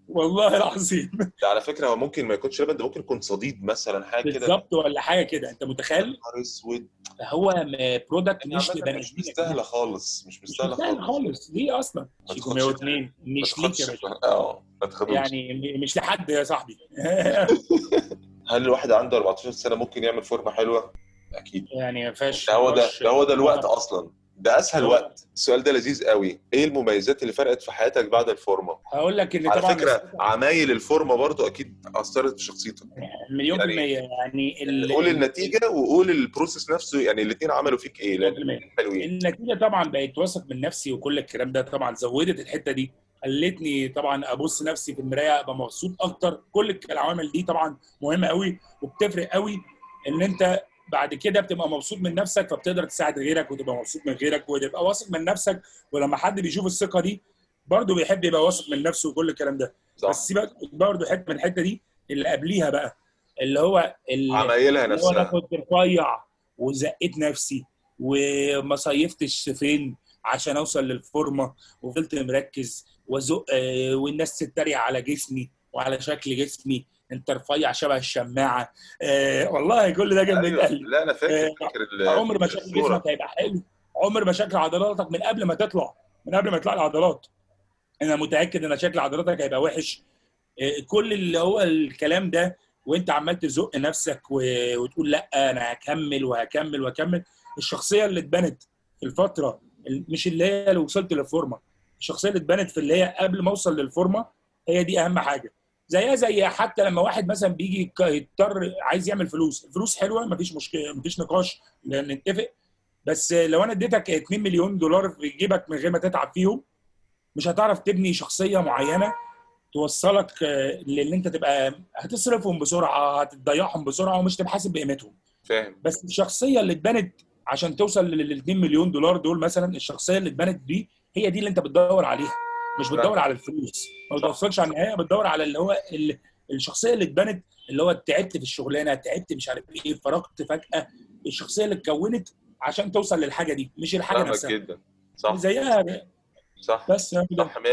والله العظيم. ده على فكرة هو ممكن ما يكونش لبن ده ممكن يكون صديد مثلا حاجة كده. بالظبط ولا حاجة كده. أنت متخيل؟ نهار أسود. هو برودكت مش لبني مش مستاهلة خالص مش مستاهلة مستاهل خالص. خالص. ليه أصلا؟ شيكو تاخدش- 102 ما مش ليك يا باشا. آه يعني مش لحد يا صاحبي. هل الواحد عنده 14 سنة ممكن يعمل فورمة حلوة؟ أكيد. يعني ما فيهاش ده هو ده. ده هو ده الوقت أصلا. ده أسهل هو- وقت. السؤال ده لذيذ قوي. إيه المميزات اللي فرقت في حياتك بعد الفورمة؟ هقول لك ان على طبعا فكرة عمايل الفورمة برضو أكيد أثرت في شخصيتك. مليون يعني- المية. يعني ال- قول النتيجة وقول البروسيس نفسه يعني الاثنين عملوا فيك إيه؟ لأن. حلوين. النتيجة طبعا بقيت واثق من نفسي وكل الكلام ده طبعا زودت الحتة دي. خلتني طبعا أبص نفسي في المراية أبقى مبسوط أكتر. كل العوامل دي طبعا مهمة قوي وبتفرق قوي إن أنت بعد كده بتبقى مبسوط من نفسك فبتقدر تساعد غيرك وتبقى مبسوط من غيرك وتبقى واثق من نفسك. ولما حد بيشوف الثقة دي برضه بيحب يبقى واثق من نفسه وكل الكلام ده. صح. بس سيبك برضه حتة من الحتة دي اللي قبليها بقى اللي هو اللي عمايلها هو أنا نفسها كنت رفيع وزقيت نفسي وما صيفتش فين عشان أوصل للفورمة وفضلت مركز وزق آه، والناس تتريق على جسمي وعلى شكل جسمي. انت رفيع شبه الشماعة. آه والله كل ده جنب أيوة. لا أنا فاكر آه، فاكر ال- عمر ما شكل. جسمك هيبقى حلو. عمر ما شكل عضلاتك من قبل ما تطلع. من قبل ما يطلع العضلات. أنا متأكد إن شكل عضلاتك هيبقى وحش. إيه، كل اللي هو الكلام ده وأنت عمال تزق نفسك وتقول لأ أنا هكمل وهكمل وهكمل. الشخصية اللي اتبنت في الفترة ال- مش اللي هي اللي وصلت للفورمة. الشخصية اللي اتبنت في اللي هي قبل ما أوصل للفورمة هي دي أهم حاجة. زيها زي حتى لما واحد مثلا بيجي يضطر عايز يعمل فلوس الفلوس حلوة مفيش مشكلة مفيش نقاش نتفق. بس لو أنا اديتك 2 مليون دولار في جيبك من غير ما تتعب فيهم مش هتعرف تبني شخصية معينة توصلك آه، للي أنت تبقى هتصرفهم بسرعة هتضيعهم بسرعة ومش تبقى حاسب بقيمتهم. فاهم. بس الشخصية اللي اتبنت عشان توصل لل 2 مليون دولار دول مثلا الشخصية اللي اتبنت دي هي دي اللي أنت بتدور عليها. مش بتدور على الفلوس. ما بتوصلش على النهاية بتدور على اللي هو ال- الشخصية اللي اتبنت اللي هو تعبت في الشغلانة تعبت مش عارف إيه فرقت فجأة الشخصية اللي اتكونت عشان توصل للحاجة دي مش الحاجة نفسها. جدا. صح. زيها. صح. بس. صح 100%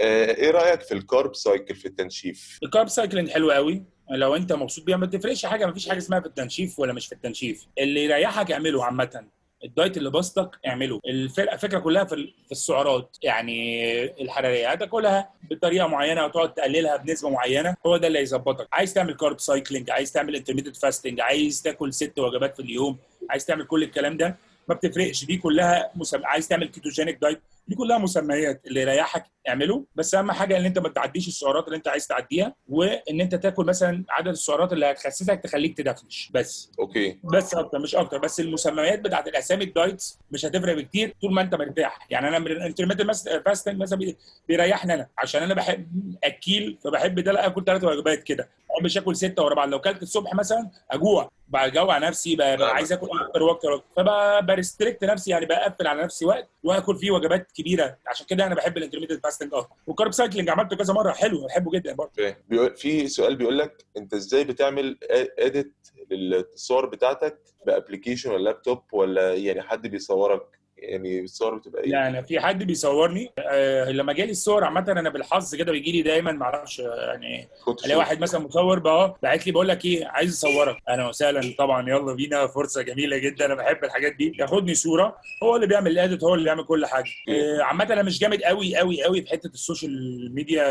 آه، إيه رأيك في ال carb cycle في التنشيف؟ ال carb cycling حلو قوي. لو أنت مبسوط بيها ما تفرقش حاجة ما فيش حاجة اسمها في التنشيف ولا مش في التنشيف. اللي يريحك اعمله عامة. ال diet اللي بسطك اعمله. الفرقه الفكرة كلها في السعرات. يعني الحرارية هتاكلها بطريقة معينة وتقعد تقللها بنسبة معينة. هو ده اللي هيظبطك. عايز تعمل carb cycling عايز تعمل intermittent fasting عايز تاكل ست وجبات في اليوم عايز تعمل كل الكلام ده ما بتفرقش. دي كلها مسم... عايز تعمل ketogenic diet دي كلها مسميات. اللي يريحك اعمله بس أهم حاجة إن أنت ما تعديش السعرات اللي أنت عايز تعديها وإن أنت تاكل مثلا عدد السعرات اللي هتخسسك تخليك ت define بس. okay. بس أكتر مش أكتر. بس المسميات بتاعت الأسامي ال diets مش هتفرق بكتير طول ما أنت مرتاح. يعني أنا ال intermittent fasting مثلا بي- بيريحني أنا عشان أنا بحب أكيل فبحب ده لا أكل ثلاث وجبات كده. بحبش اكل ستة ورا بعض. لو كلت الصبح مثلا أجوع. بجوع نفسي ببقى. عايز آكل أكتر وأكتر فب restrict نفسي يعني بقفل على نفسي وقت وآكل فيه وجبات كبيرة. عشان كده أنا بحب ال intermittent fasting أكتر. وال carb cycling عملته كذا مرة. حلو بحبه جدا برضه. في سؤال بيقول لك أنت إزاي بتعمل edit للصور بتاعتك ب application ولا لابتوب ولا يعني حد بيصورك؟ يعني الصور بتبقى إيه؟ لا أنا في حد بيصورني آه لما جالي الصور عامة أنا بالحظ كده بيجي لي دايما ما أعرفش يعني photoshoot. ألاقي واحد مثلا مصور بقى باعت لي بقول لك إيه عايز أصورك. أهلا وسهلا طبعا يلا بينا فرصة جميلة جدا أنا بحب الحاجات دي. ياخدني صورة هو اللي بيعمل ال edit هو اللي بيعمل كل حاجة. آه عامة أنا مش جامد قوي قوي قوي في حتة ال social media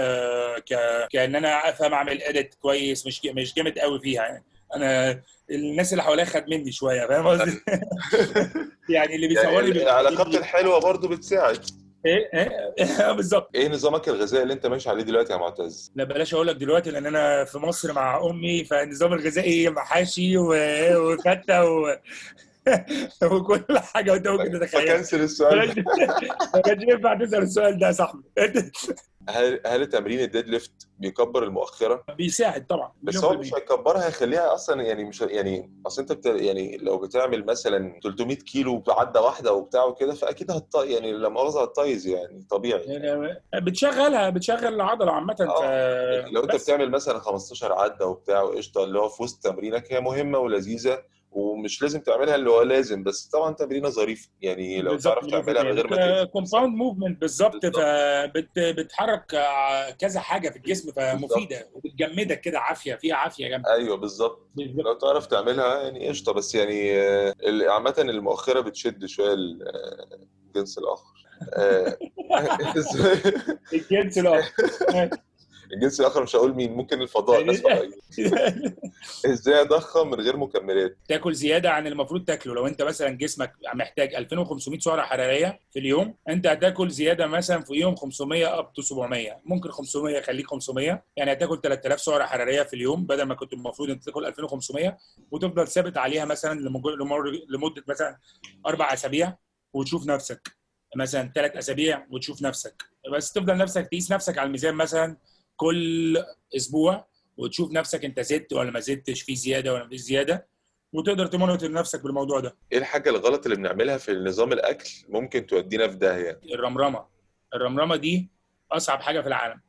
ك... كأن أنا أفهم أعمل edit كويس مش مش جامد قوي فيها يعني. أنا الناس اللي حواليا خد مني شوية فاهم قصدي؟ يعني اللي يعني بيبقى- العلاقات الحلوة برضو بتساعد إيه إيه بالظبط إيه نظامك الغذائي اللي أنت ماشي عليه دلوقتي يا معتز؟ لا بلاش أقول لك دلوقتي لأن أنا في مصر مع أمي فالنظام الغذائي محاشي وفتة و... وكل حاجة انت ممكن تتخيلها. ف cancel السؤال ما كانش ينفع تسأل السؤال ده يا صاحبي. هل هل تمرين ال deadlift بيكبر المؤخرة؟ بيساعد طبعا بس هو مش. هيكبرها هيخليها أصلا يعني مش يعني أصل أنت بت... يعني لو بتعمل مثلا 300 كيلو بعده واحدة وبتاع وكده فأكيد هت يعني لا مؤاخذة هتطيز يعني طبيعي. يعني بتشغلها بتشغل العضلة عامة ف يعني لو أنت. بتعمل مثلا 15 عده وبتاع وقشطة اللي هو في وسط تمرينك هي مهمة ولذيذة ومش لازم تعملها اللي هو لازم بس طبعا تمرينة ظريفة يعني لو تعرف تعملها من غير ما compound movement بالظبط. فبتحرك كذا حاجة في الجسم فمفيدة وبتجمدك كده عافية فيها عافية جامده أيوه بالظبط. لو تعرف تعملها يعني قشطة بس يعني آه، عامة المؤخرة بتشد شوية آه، الجنس الآخر. آه، الجنس الآخر. الجنس الآخر مش هقول مين ممكن الفضاء ناس فضائيين إزاي أضخم من غير مكملات؟ تاكل زيادة عن المفروض تاكله. لو أنت مثلا جسمك محتاج 2500 سعره حرارية في اليوم أنت هتاكل زيادة مثلا في يوم 500 up to 700 ممكن 500 خليك 500 يعني هتاكل 3000 سعره حرارية في اليوم بدل ما كنت المفروض أنت تاكل 2500 وتفضل ثابت عليها مثلا لمدة مثلا أربع أسابيع وتشوف نفسك. مثلا ثلاث أسابيع وتشوف نفسك. بس تفضل نفسك تقيس نفسك على الميزان مثلا كل أسبوع وتشوف نفسك أنت زدت ولا ما زدتش في زيادة ولا مفيش زيادة وتقدر تمونيتور نفسك بالموضوع ده. إيه الحاجة الغلط اللي بنعملها في نظام الأكل ممكن تودينا في داهية؟ الرمرمة. الرمرمة دي أصعب حاجة في العالم.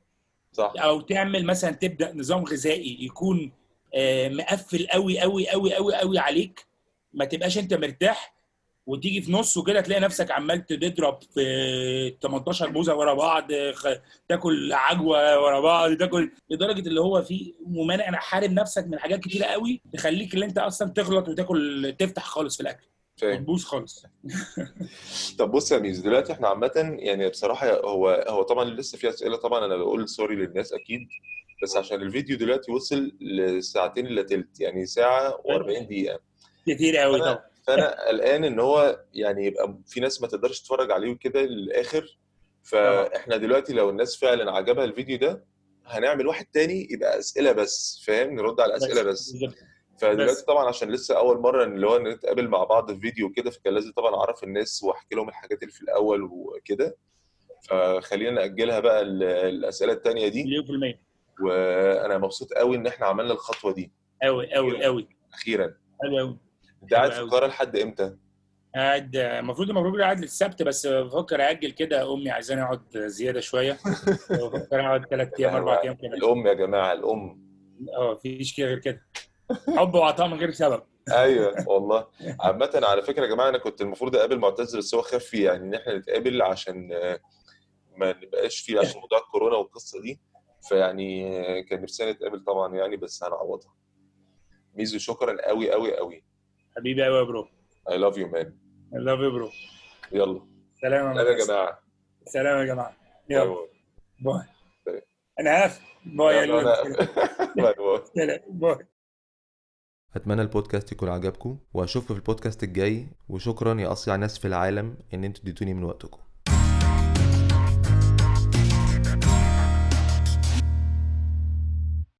صح. أو تعمل مثلا تبدأ نظام غذائي يكون آه، مقفل قوي قوي قوي قوي قوي عليك ما تبقاش أنت مرتاح وتيجي في نصه كده تلاقي نفسك عمال تضرب في 18 موزه ورا بعض تاكل عجوة ورا بعض تاكل لدرجة اللي هو في ممانع أنا حارم نفسك من حاجات كتيرة قوي تخليك اللي أنت أصلا تغلط وتاكل تفتح خالص في الأكل. وتبوظ خالص. طب بص يا ميز دلوقتي إحنا عامة يعني بصراحة هو هو طبعا لسه في أسئلة طبعا أنا بقول سوري للناس أكيد بس عشان الفيديو دلوقتي وصل لساعتين إلا تلت يعني ساعة و40 دقيقة. كتير قوي طبعا. فأنا قلقان إن هو يعني يبقى في ناس ما تقدرش تتفرج عليه كده للآخر. فإحنا دلوقتي لو الناس فعلا عجبها الفيديو ده هنعمل واحد تاني يبقى أسئلة بس فاهم؟ نرد على الأسئلة بس. فدلوقتي. طبعا عشان لسه أول مرة اللي هو نتقابل مع بعض في فيديو كده فكان لازم طبعا أعرف الناس وأحكي لهم الحاجات اللي في الأول وكده. فخلينا نأجلها بقى ال- الأسئلة التانية دي. مليون في المية. وأنا مبسوط قوي إن إحنا عملنا الخطوة دي. قوي قوي قوي أخيرا. قوي قوي انت قاعد في. القاهرة لحد إمتى؟ قاعد المفروض المفروض قاعد للسبت بس بفكر أجل كده. أمي عايزاني أقعد زيادة شوية. بفكر أقعد ثلاث أيام أربع أيام كده. الأم يا جماعة الأم. آه فيش كده غير كده. حب وعطاء من غير سبب. أيوه والله. عامة على فكرة يا جماعة أنا كنت المفروض أقابل معتز بس هو خاف فيه يعني إن إحنا نتقابل عشان ما نبقاش فيه عشان موضوع الكورونا والقصة دي. فيعني كان نفسنا نتقابل طبعا يعني بس هنعوضها. ميزو شكرا قوي قوي قوي حبيبي قوي يا bro. I love you man. I love you bro. يلا. سلام سلام يا جماعة. سلام يا جماعة. يلا. bye. أنا آسف. bye bye bye. أتمنى البودكاست يكون عجبكم وأشوفكم في البودكاست الجاي وشكرا يا أصيع ناس في العالم إن أنتوا اديتوني من وقتكم.